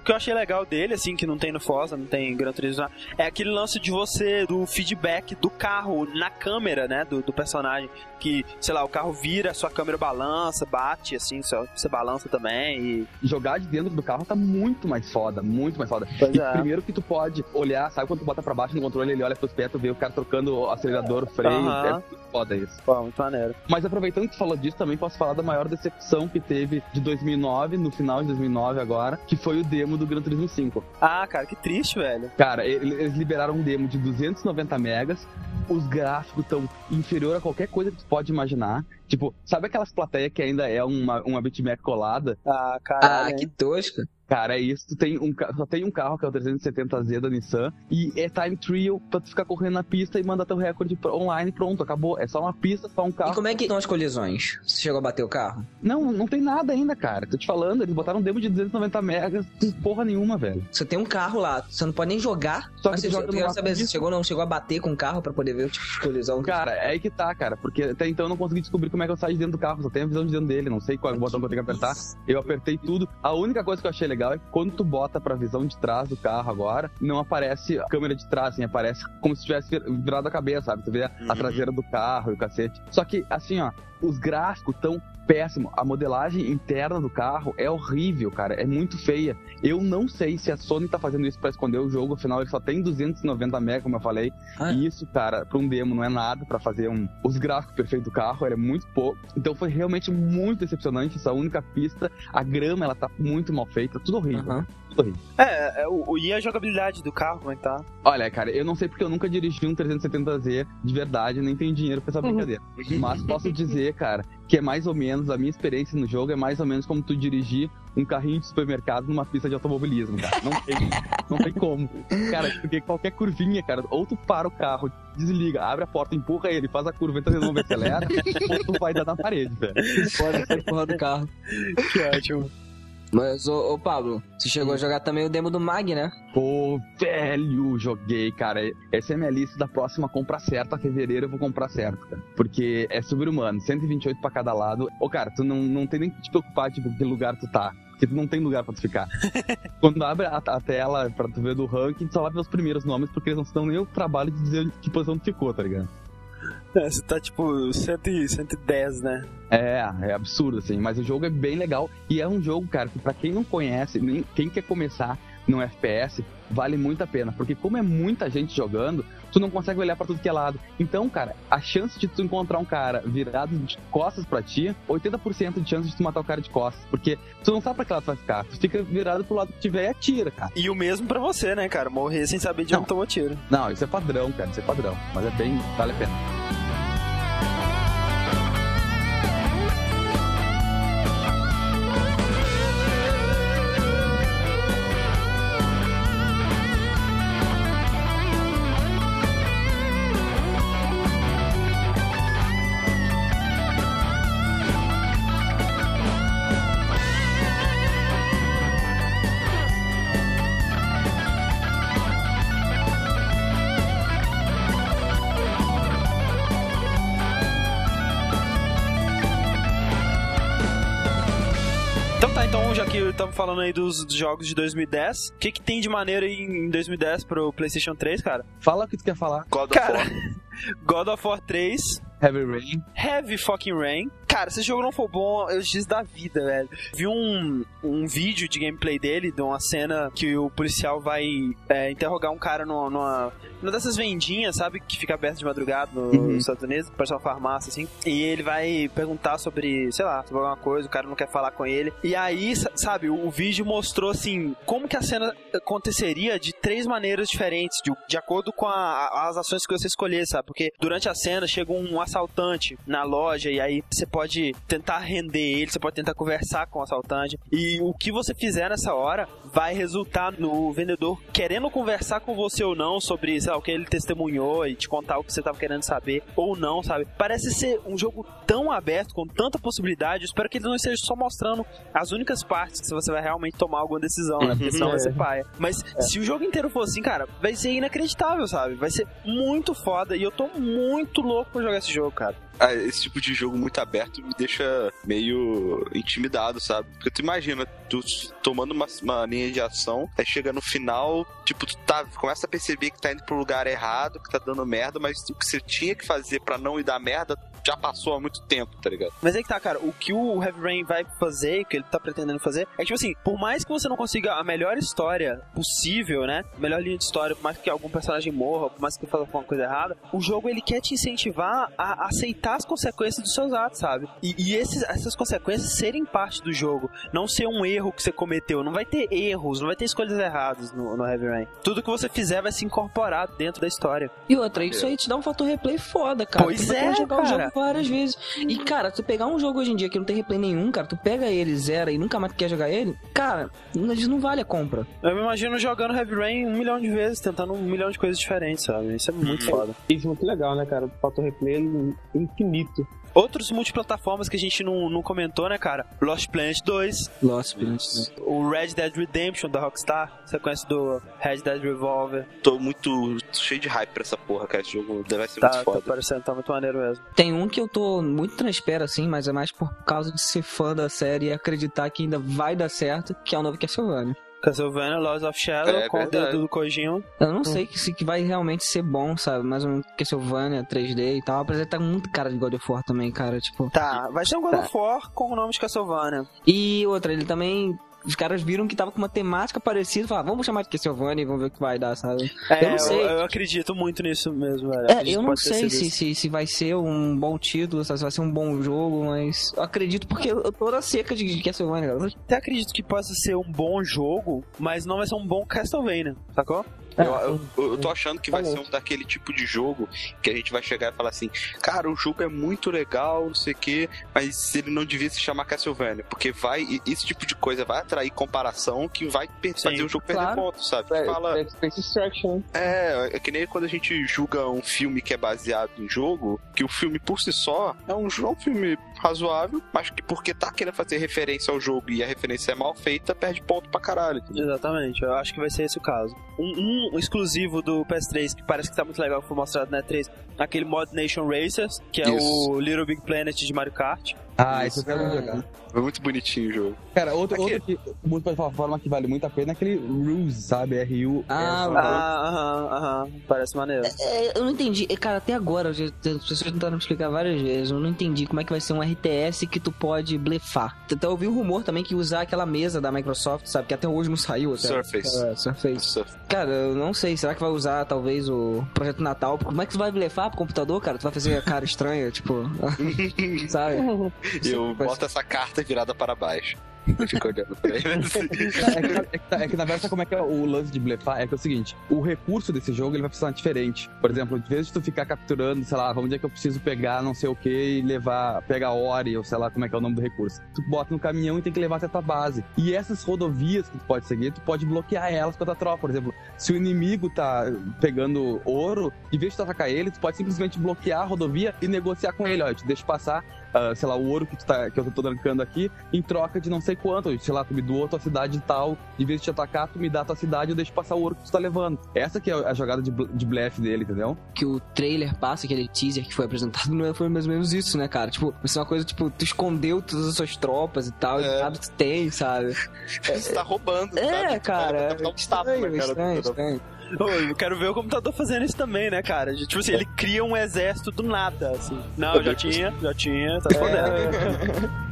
O que eu achei legal dele, assim, que não tem no Forza, não tem em Gran Turismo, é aquele lance de você, do feedback do carro na câmera, né, do, do personagem. Que, sei lá, o carro vira, a sua câmera balança, bate, assim, você balança também e... jogar de dentro do carro tá muito mais foda, muito mais foda. E é. primeiro que tu pode olhar, sabe quando tu bota pra baixo no controle, ele olha pros pés, tu vê o cara trocando o acelerador, o freio, Aham. é foda isso. Pô, muito maneiro. Mas aproveitando que tu falou disso, também posso falar da maior decepção que teve de 2009, no final de 2009 agora, que foi o demo do Gran Turismo 5. Ah, cara, que triste, velho. Cara, ele- eles liberaram um demo de 290 megas, os gráficos estão inferior a qualquer coisa que tu pode imaginar. Tipo, sabe aquelas plateias que ainda é uma, uma bitmap colada? Ah, Ah, caralho. que tosca. Cara, é isso. Tu tem um, só tem um carro que é o 370Z da Nissan e é time trial pra tu ficar correndo na pista e mandar teu recorde online pronto, acabou. É só uma pista, só um E carro. como é que estão as colisões? Você chegou a bater o carro? Não, não tem nada ainda, cara. Tô te falando, eles botaram um demo de 290 megas, porra nenhuma, velho. Você tem um carro lá, você não pode nem jogar. Só que você, joga eu quero numa saber se chegou ou não chegou a bater com o carro pra poder ver o tipo de colisão. Cara, é aí que tá, cara. Porque até então eu não consegui descobrir como é que eu saio de dentro do carro. Só tenho a visão de dentro dele. Não sei qual botão que eu tenho que apertar. Eu apertei tudo. A única coisa que eu achei legal é que quando tu bota pra visão de trás do carro agora, não aparece a câmera de trás, assim, aparece como se tivesse vir- virado a cabeça, sabe? Tu vê a Uhum. traseira do carro e o cacete. Só que, assim, ó, os gráficos tão péssimo. A modelagem interna do carro é horrível, cara. É muito feia. Eu não sei se a Sony tá fazendo isso pra esconder o jogo, afinal ele só tem 290 MB, como eu falei. Ah. E isso, cara, pra um demo não é nada pra fazer um os gráficos perfeitos do carro, ele é muito pouco. Então foi realmente muito decepcionante essa única pista. A grama, ela tá muito mal feita, tudo horrível. Aham. Horrível. É, é o, e a jogabilidade do carro, como é que tá? Olha, cara, eu não sei porque eu nunca dirigi um 370Z de verdade, nem tenho dinheiro pra essa brincadeira. Mas posso dizer, cara, que é mais ou menos, a minha experiência no jogo é mais ou menos como tu dirigir um carrinho de supermercado numa pista de automobilismo, cara. Não tem, não tem como. Cara, porque qualquer curvinha, cara, ou tu para o carro, desliga, abre a porta, empurra ele, faz a curva, entra de novo e acelera, ou tu vai dar na parede, velho. Pode ser porra do carro. Que ótimo. Mas, ô, ô Pablo, você chegou a jogar também o demo do Mag, né? Pô, velho, joguei, cara. Essa é a minha lista da próxima compra certa. Fevereiro eu vou comprar certo, cara. Porque é sobre-humano, 128 pra cada lado. Ô, cara, tu não, não tem nem que te preocupar, tipo, que lugar tu tá. Porque tu não tem lugar pra tu ficar. Quando abre a, a tela pra tu ver do ranking, tu só vai ver os primeiros nomes, porque eles não se dão nem o trabalho de dizer que posição tu ficou, tá ligado? Você tá tipo 100, e- 110, né? É, é absurdo, assim, mas o jogo é bem legal e é um jogo, cara, que pra quem não conhece, nem quem quer começar no FPS, vale muito a pena, porque como é muita gente jogando, tu não consegue olhar pra tudo que é lado. Então, cara, a chance de tu encontrar um cara virado de costas pra ti, 80% de chance de tu matar o cara de costas, porque tu não sabe pra que lado tu vai ficar, tu fica virado pro lado que tiver e atira, cara. E o mesmo pra você, né, cara? Morrer sem saber de Não. onde tomou tiro. Não, isso é padrão, cara, isso é padrão, mas é bem, vale a pena. Falando aí dos dos jogos de 2010, o que, que tem de maneiro aí em 2010 pro PlayStation 3, cara? Fala o que tu quer falar. God of Cara, War. God of War 3, Heavy Rain, Heavy Fucking Rain, Cara, se esse jogo não for bom, eu desisto da vida, velho. Vi um, um vídeo de gameplay dele, de uma cena que o policial vai é, interrogar um cara numa, numa, numa dessas vendinhas, sabe? Que fica aberto de madrugada no- Uhum. nos Estados Unidos, parece uma farmácia, assim. E ele vai perguntar sobre, sei lá, sobre alguma coisa, o cara não quer falar com ele. E aí, sa- sabe, o, o vídeo mostrou, assim, como que a cena aconteceria de três maneiras diferentes, de, de acordo com a- as ações que você escolher, sabe? Porque durante a cena chega um assaltante na loja e aí você pode tentar render ele, você pode tentar conversar com o assaltante. E o que você fizer nessa hora vai resultar no vendedor querendo conversar com você ou não sobre, sei lá, o que ele testemunhou e te contar o que você tava querendo saber ou não, sabe? Parece ser um jogo tão aberto, com tanta possibilidade. Eu espero que ele não esteja só mostrando as únicas partes que você vai realmente tomar alguma decisão, né? Porque senão É. vai ser paia. Mas se o jogo inteiro for assim, cara, vai ser inacreditável, sabe? Vai ser muito foda e eu tô muito louco pra jogar esse jogo, cara. Ah, esse tipo de jogo muito aberto me deixa meio intimidado, sabe? Porque tu imagina, tu tomando uma, uma linha de ação, aí chega no final, tipo, tu tá, começa a perceber que tá indo pro lugar errado, que tá dando merda, mas o que você tinha que fazer pra não ir dar merda já passou há muito tempo, tá ligado? Mas aí que tá, cara, o que o Heavy Rain vai fazer, o que ele tá pretendendo fazer, é tipo assim, por mais que você não consiga a melhor história possível, né? Melhor linha de história, por mais que algum personagem morra, por mais que ele faça alguma coisa errada, o jogo ele quer te incentivar a aceitar as consequências dos seus atos, sabe? E, e esses, essas consequências serem parte do jogo, não ser um erro que você cometeu. Não vai ter erros, não vai ter escolhas erradas no, no Heavy Rain. Tudo que você fizer vai se incorporar dentro da história. E outra, isso aí te dá um fator replay foda, cara. Pois tu vai é, jogar o cara. jogo várias vezes. E, cara, tu pegar um jogo hoje em dia que não tem replay nenhum, cara, tu pega ele, zera e nunca mais quer jogar ele, cara, não não vale a compra. Eu me imagino jogando Heavy Rain um milhão de vezes, tentando um milhão de coisas diferentes, sabe? Isso é muito foda. Isso é muito legal, né, cara? O fator replay é infinito. Outros multiplataformas que a gente não, não comentou, né, cara? Lost Planet 2, Lost Planet. o Red Dead Redemption da Rockstar, você conhece do Red Dead Revolver. Tô muito cheio de hype pra essa porra, cara. Esse jogo vai ser Tá, muito tá foda. parecendo, tá muito maneiro mesmo. Tem um que eu tô muito na espera, assim, mas é mais por causa de ser fã da série e acreditar que ainda vai dar certo, que é o novo Castlevania. Castlevania, Lords of Shadow, É com verdade. o dedo do Kojima. Eu não sei que, se que vai realmente ser bom, sabe? Mais um Castlevania 3D e tal. Apesar de tá muito cara de God of War também, cara. Tipo. Tá, vai ser um God Tá. of War com o nome de Castlevania. E outra, ele também. Os caras viram que tava com uma temática parecida. Falaram, vamos chamar de Castlevania e vamos ver o que vai dar, sabe? É, eu não sei. Eu, acredito muito nisso mesmo, velho. É, eu não sei se, se, se vai ser um bom título, se vai ser um bom jogo, mas eu acredito porque eu tô na seca de, de Castlevania, cara. Até acredito que possa ser um bom jogo, mas não vai ser um bom Castlevania, sacou? Eu, eu- eu tô achando que vai Falou. ser um daquele tipo de jogo que a gente vai chegar e falar assim: Cara, o jogo é muito legal, não sei o quê, mas ele não devia se chamar Castlevania. Porque vai, esse tipo de coisa vai atrair comparação que vai Sim, fazer o jogo perder claro. ponto, sabe? É, Fala, é Extraction. é, é que nem quando a gente julga um filme que é baseado em jogo, que o filme por si só é um, jo- um filme razoável, mas que porque tá querendo fazer referência ao jogo e a referência é mal feita, perde ponto pra caralho. entendeu? Exatamente, eu acho que vai ser esse o caso. Um, um exclusivo do PS3 que parece que tá muito legal, que foi mostrado na E3, aquele Mod Nation Racers, que é Isso. o Little Big Planet de Mario Kart. Ah, isso eu quero muito jogar. Foi muito bonitinho o jogo. Cara, outro, Aqui. outro que, muito plataforma que vale muito a pena é aquele Ruse, sabe? R-U. Ah. Ah, aham, aham, parece maneiro. É, eu não entendi. É, Cara, até agora, as pessoas tentaram me explicar várias vezes. Eu não entendi como é que vai ser um RTS que tu pode blefar. Até eu ouvi um rumor também que usar aquela mesa da Microsoft, sabe? Que até hoje não saiu. Até. Surface. É, Surface. Surf- Cara, eu não sei. Será que vai usar talvez o Projeto Natal? Como é que tu vai blefar pro computador, cara? Tu vai fazer a cara estranha, tipo. sabe? Eu boto essa carta virada para baixo. Eu fico olhando pra ele. assim. É que, é, que, tá- é que, na verdade, como é que é o lance de blefar? É que é o seguinte, o recurso desse jogo ele vai funcionar diferente. Por exemplo, em vez de tu ficar capturando, sei lá, vamos dizer que eu preciso pegar não sei o que e levar, pegar Ori, ou sei lá como é que é o nome do recurso. Tu bota no caminhão e tem que levar até a tua base. E essas rodovias que tu pode seguir, tu pode bloquear elas com a tua tropa. Por exemplo, se o inimigo tá pegando ouro, em vez de tu atacar ele, tu pode simplesmente bloquear a rodovia e negociar com ele. Ó, eu te deixo passar, ah, sei lá, o ouro que, tu tá, que eu tô trancando aqui, em troca de não sei quanto. Sei lá, tu me doou a tua cidade e tal. Em vez de te atacar, tu me dá a tua cidade e eu deixo passar o ouro que tu tá levando. Essa que é a jogada de, de blefe dele, entendeu? que o trailer passa, aquele teaser que foi apresentado, não é- foi mais ou menos isso, né, cara? Tipo, vai ser uma coisa, tipo, tu escondeu todas as suas tropas e tal, e É. nada tu tem, sabe? Você tá roubando, É, sabe? cara. Vai dar um tapa na Estranho, cara do estranho, cara. estranho. Eu quero ver o computador fazendo isso também, né, cara? Tipo assim, ele cria um exército do nada, assim. Não, já tinha, já tinha, tá se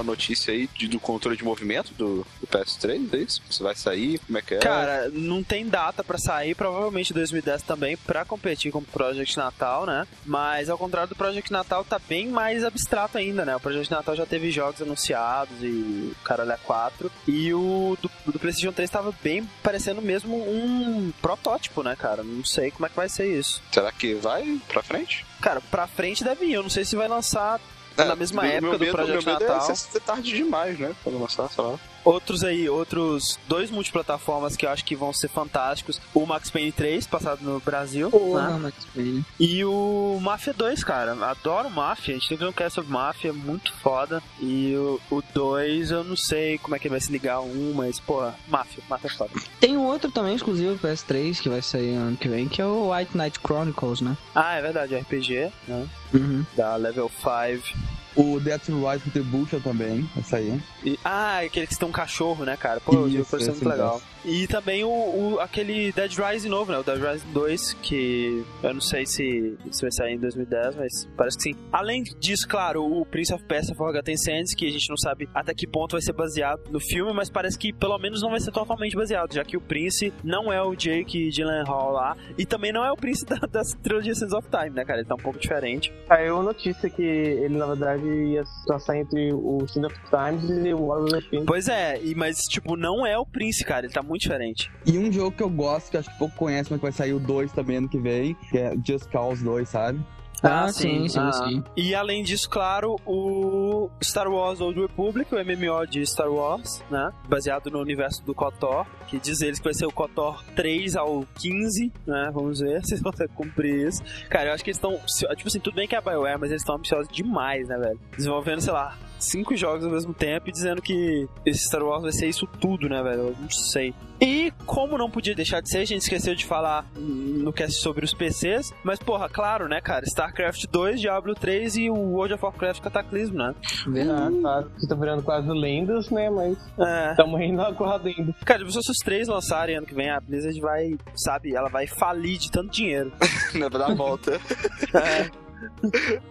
alguma notícia aí de- do controle de movimento do, do PS3? É isso? Você vai sair? Como é que é? Cara, não tem data pra sair, provavelmente 2010 também, pra competir com o Project Natal, né? Mas ao contrário do Project Natal, tá bem mais abstrato ainda, né? O Project Natal já teve jogos anunciados e o caralho é 4. E o do, do PlayStation 3 tava bem parecendo mesmo um protótipo, né, cara? Não sei como é que vai ser isso. Será que vai pra frente? Cara, pra frente deve ir. Eu não sei se vai lançar É, na mesma época do medo- Project meu medo Natal. É tarde demais, né? Pra lançar, sei lá. Outros aí, outros dois multiplataformas que eu acho que vão ser fantásticos. O Max Payne 3, passado no Brasil. Porra, né? Max Payne. E o Mafia 2, cara. Adoro Mafia. A gente tem que ver um cast sobre Mafia, é muito foda. E o, o 2, eu não sei como é que vai se ligar um, mas, porra, Mafia. Mafia é foda. Tem um outro também exclusivo do PS3 que vai sair ano que vem, que é o White Knight Chronicles, né? Ah, é verdade, RPG, né? Uhum. Da Level 5. O Death Rise Retribution também, vai sair. E, ah, aquele que tem um cachorro, né, cara? Pô, Isso, parece esse muito legal. E também o, o- aquele Dead Rising novo, né? O Dead Rising 2, que eu não sei se, se vai sair em 2010, mas parece que sim. Além disso, claro, o Prince of Persia Forgotten Sands, que a gente não sabe até que ponto vai ser baseado no filme, mas parece que pelo menos não vai ser totalmente baseado, já que o Prince não é o Jake Gyllenhaal lá, e também não é o Prince da, da trilogia Sands of Time, né, cara? Ele tá um pouco diferente. Saiu notícia que ele, na verdade, ia passar entre o Sin of Times e o Warrior. Pois é, e, mas tipo, não é o Prince, cara, ele tá muito diferente. E um jogo que eu gosto, que acho que pouco conhece, mas que vai sair o 2 também ano que vem, que é Just Cause 2, sabe? Ah, sim, sim, Ah. sim. E além disso, claro, o Star Wars Old Republic, o MMO de Star Wars, né? Baseado no universo do KOTOR, que diz eles que vai ser o KOTOR 3 ao 15, né? Vamos ver se eles conseguem cumprir isso. Cara, eu acho que eles estão. Tipo assim, tudo bem que é a BioWare, mas eles estão ambiciosos demais, né, velho? Desenvolvendo, sei lá, cinco jogos ao mesmo tempo e dizendo que esse Star Wars vai ser isso tudo, né, velho? Eu não sei. E como não podia deixar de ser, a gente esqueceu de falar no cast sobre os PCs, mas porra, claro, né, cara? StarCraft 2, Diablo 3 e o World of Warcraft Cataclysmo, né? Verdade. Ah, claro, que tá virando quase lendas, né? Mas É. estamos indo aguardando. Cara, se os três lançarem ano que vem, a Blizzard vai, sabe, ela vai falir de tanto dinheiro. Vai dar a volta.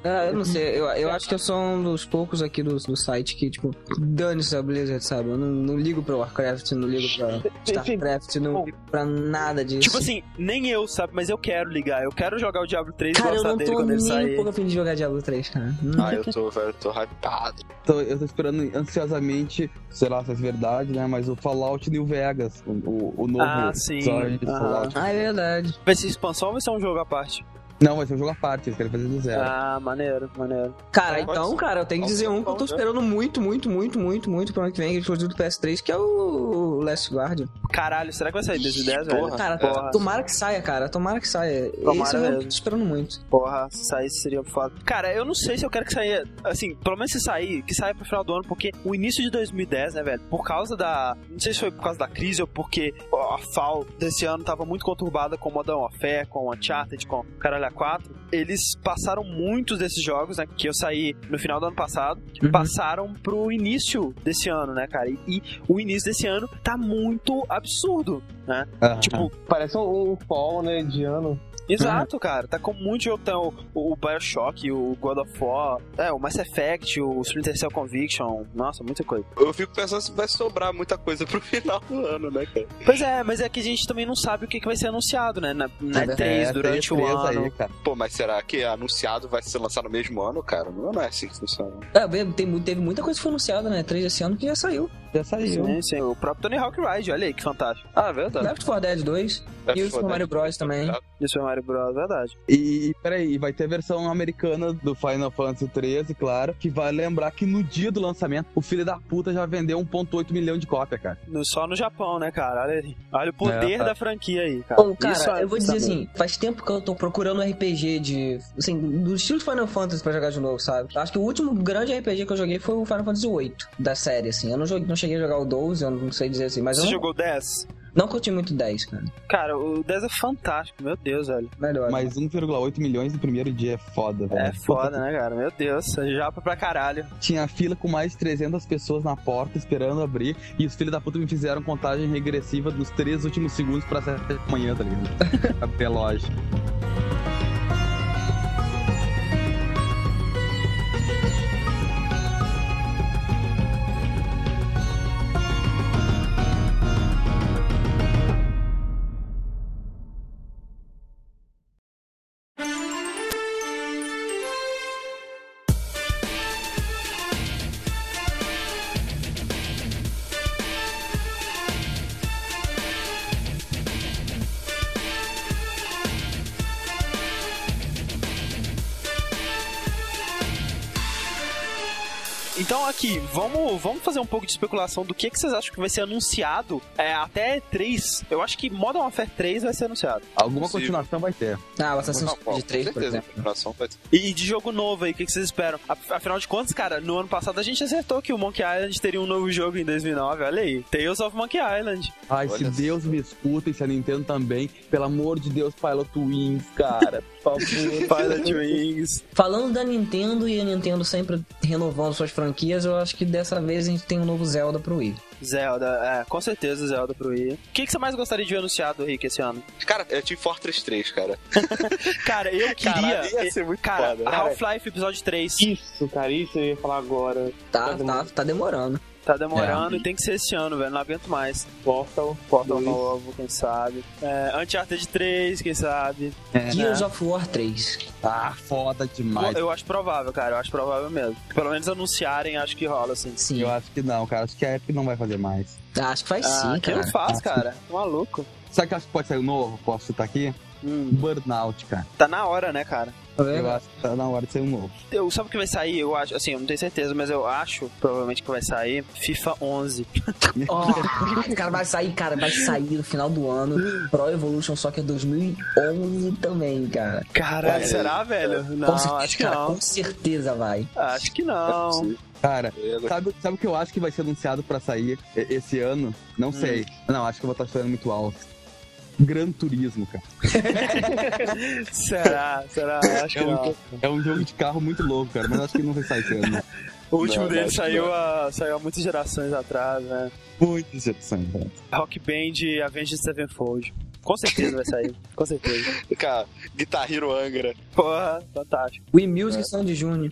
Ah, eu não sei, eu, eu acho que eu sou um dos poucos aqui do, do site que, tipo, dane-se a Blizzard, sabe? Eu não, não ligo pra Warcraft, não ligo pra Starcraft, não ligo pra nada disso. Tipo assim, nem eu, sabe, mas eu quero ligar. Eu quero jogar o Diablo 3 e cara, eu gostar não dele tô quando ele nem um sair. pouco a fim de jogar Diablo 3, cara. Hum. Ah, eu tô, velho, eu tô hypado. Tô- eu tô esperando ansiosamente, sei lá se é verdade, né? Mas o Fallout New Vegas, o, o- novo Ah, sim. Fallout. Ah, é verdade. Vai ser expansão ou vai ser um jogo à parte? Não, vai ser um jogo à parte, eles querem fazer do zero. Ah, maneiro, maneiro. Cara, então, ser. cara, eu tenho que dizer um que eu tô ser. esperando muito, muito, muito, muito, muito pro ano que vem, que é exclusivo do PS3, que é o Last Guardian. Caralho, será que vai sair desde 10, velho? Porra. Cara, Porra. tomara que saia, cara. Tomara que saia. Tomara Esse eu mesmo. tô esperando muito. Porra, se saísse seria foda. Cara, eu não sei se eu quero que saia. Assim, pelo menos se sair, que saia pro final do ano, porque o início de 2010, né, velho? Por causa da. Não sei se foi por causa da crise ou porque a FAL desse ano tava muito conturbada com Modern Warfare, com Uncharted, com Caralho A4. Eles passaram muitos desses jogos, né? Que eu saí no final do ano passado, Uhum. passaram pro início desse ano, né, cara? E, e o início desse ano tá muito absurdo, né? Aham. Tipo, Parece um, um fall, né, de ano. Exato, cara. Tá com muito jogo. Tá o, o Bioshock, o God of War, é, o Mass Effect, o Splinter Cell Conviction. Nossa, muita coisa. Eu fico pensando se vai sobrar muita coisa pro final do ano, né, cara? Pois é, mas é que a gente também não sabe o que, que vai ser anunciado, né? Na, na É, E3, É, durante tem o ano. Aí, cara. Pô, mas será que anunciado vai ser lançado no mesmo ano, cara? Não é assim que funciona. É, tem, teve muita coisa que foi anunciada, né? 3 esse ano que já saiu. Já saiu. Sim, sim. O próprio Tony Hawk Ride, olha aí que fantástico. Ah, verdade. Left 4 Dead 2 e o Super Mario Bros também. E o Super Mario Bros, verdade. E, e peraí, vai ter a versão americana do Final Fantasy 13, claro, que vai lembrar que no dia do lançamento, o filho da puta já vendeu 1.8 milhão de cópias, cara. No- Só no Japão, né, cara? Olha, aí. Olha o poder É, tá. da franquia aí, cara. Bom, cara, Isso é- eu vou dizer tá assim, faz tempo que eu tô procurando um RPG de. Assim, do estilo Final Fantasy pra jogar de novo, sabe? Acho que o último grande RPG que eu joguei foi o Final Fantasy VIII da série, assim. Eu não, joguei, não cheguei a jogar o 12, eu não sei dizer assim, mas Você eu não, jogou 10? não curti muito 10, cara. Cara, o 10 é fantástico, meu Deus, velho. Melhor. Mas 1,8 milhões no primeiro dia é foda, velho. É foda, né, cara? Meu Deus, é japa pra caralho. Tinha fila com mais de 300 pessoas na porta esperando abrir e os filhos da puta me fizeram contagem regressiva dos três últimos segundos pra 7 da manhã, tá ligado? Abrir a aqui, vamos, vamos fazer um pouco de especulação do que, que vocês acham que vai ser anunciado é, até 3. Eu acho que Modern Warfare 3 vai ser anunciado. Alguma Possível. continuação vai ter. Ah, o Assassin's Creed 3, com por certeza, exemplo. a continuação vai ter. E de jogo novo aí, o que, que vocês esperam? Afinal de contas, cara, no ano passado a gente acertou que o Monkey Island teria um novo jogo em 2009. Olha aí, Tales of Monkey Island. Ai, se Olha só. Deus me escuta e se a Nintendo também, pelo amor de Deus, Pilot Wings, cara, por favor. Pilot Wings. Falando da Nintendo e a Nintendo sempre renovando suas franquias, eu acho que dessa vez a gente tem um novo Zelda pro Wii. Zelda, é, com certeza Zelda pro Wii. O que, que você mais gostaria de ver anunciado, Rick, esse ano? Cara, é Team Fortress 3, cara. Cara, eu queria. Caralho, ia ser muito cara. Half-Life episódio 3 Isso, cara, isso eu ia falar agora. Tá, Tá tá, tá demorando. Tá demorando e tem que ser esse ano, velho. Não aguento mais. Portal. Portal dois. novo, quem sabe. É, Uncharted 3, quem sabe. É, Gears of War 3. ah, foda demais. Eu acho provável, cara. Eu acho provável mesmo. Pelo menos anunciarem, acho que rola, assim. Sim. Eu acho que não, cara. Acho que a Epic não vai fazer mais. Acho que faz Ah, sim, quem cara. não faz, cara? Tá Maluco. Sabe que eu acho que pode sair o novo? Posso citar aqui? Hum, Burnout, cara. tá na hora, né, cara? Eu acho que tá na hora de sair um novo. Eu, sabe o que vai sair? Eu acho, assim, eu não tenho certeza, mas eu acho, provavelmente, que vai sair FIFA 11. Ó, cara, vai sair, cara, vai sair no final do ano Pro Evolution Soccer 2011 também, cara. Caralho, É, será, velho? Não, com certeza, acho que cara, não. com certeza vai. Acho que É não. possível. Cara, sabe, sabe o que eu acho que vai ser anunciado pra sair esse ano? Não sei. Não, acho que eu vou estar chutando muito alto. Gran Turismo, cara. Será? Será? Acho que É um, não. é um jogo de carro muito louco, cara, mas acho que não vai sair esse ano. O último Não, dele que saiu, saiu há muitas gerações atrás, né? Muitas decepções, cara. Rock Band Avenged Sevenfold. Com certeza vai sair. Com certeza. Cara, Guitar Hero Angra. Porra, fantástico. Wii Music são de junho.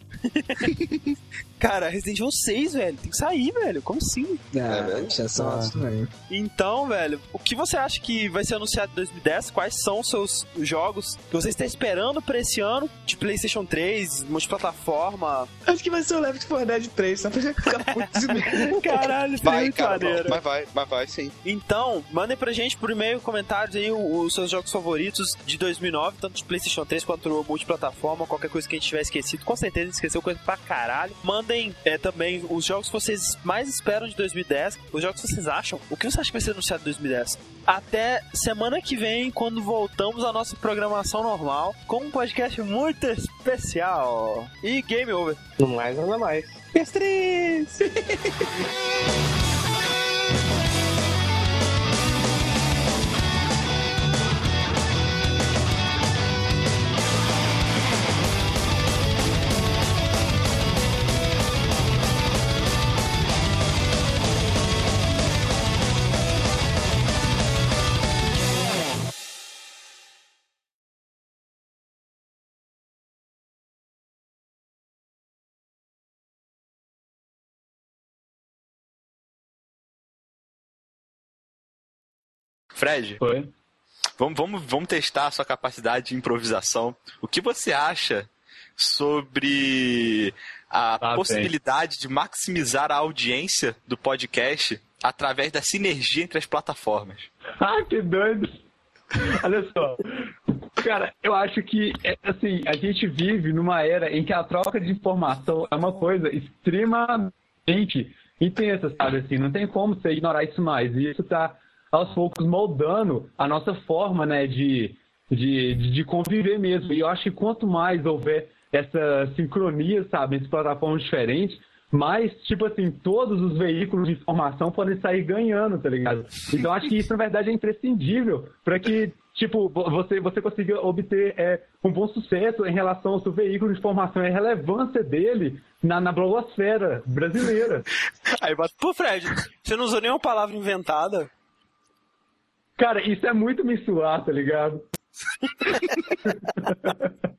Cara, Resident Evil 6, velho, tem que sair, velho. Como assim? Ah, velho. já são outros também. Então, velho, o que você acha que vai ser anunciado em 2010? Quais são os seus jogos que você está esperando pra esse ano? De PlayStation 3, multiplataforma? Acho que vai ser o Left 4 Dead 3, só pra já ficar puto de. Caralho, Vai, muito cara, maneiro. mas vai, mas vai sim. Então, mandem pra gente por e-mail, comentários aí os seus jogos favoritos de 2009, tanto de PlayStation 3 quanto multiplataforma, qualquer coisa que a gente tiver esquecido. Com certeza a gente esqueceu coisa pra caralho. Mandem é, também os jogos que vocês mais esperam de 2010, os jogos que vocês acham. O que você acha que vai ser anunciado em 2010? Até semana que vem, quando voltamos à nossa programação normal, com um podcast muito especial. E game over. No mais, nada mais. Fred, Foi? vamos, vamos, vamos testar a sua capacidade de improvisação. O que você acha sobre a Ah, possibilidade de maximizar a audiência do podcast através da sinergia entre as plataformas? Ah, que doido. Olha só. Cara, eu acho que, é, assim, a gente vive numa era em que a troca de informação é uma coisa extremamente intensa, sabe? Assim, não tem como você ignorar isso mais. E isso tá, aos poucos, moldando a nossa forma, né, de, de, de conviver mesmo. E eu acho que quanto mais houver essa sincronia, sabe, entre plataformas diferentes, mais, tipo assim, todos os veículos de informação podem sair ganhando, tá ligado? Então acho que isso, na verdade, é imprescindível para que, tipo, vo- você, você consiga obter é, um bom sucesso em relação ao seu veículo de informação e a relevância dele na, na blogosfera brasileira. Aí bota, pô, Fred, você não usou nenhuma palavra inventada. Cara, isso é muito me suar, tá ligado?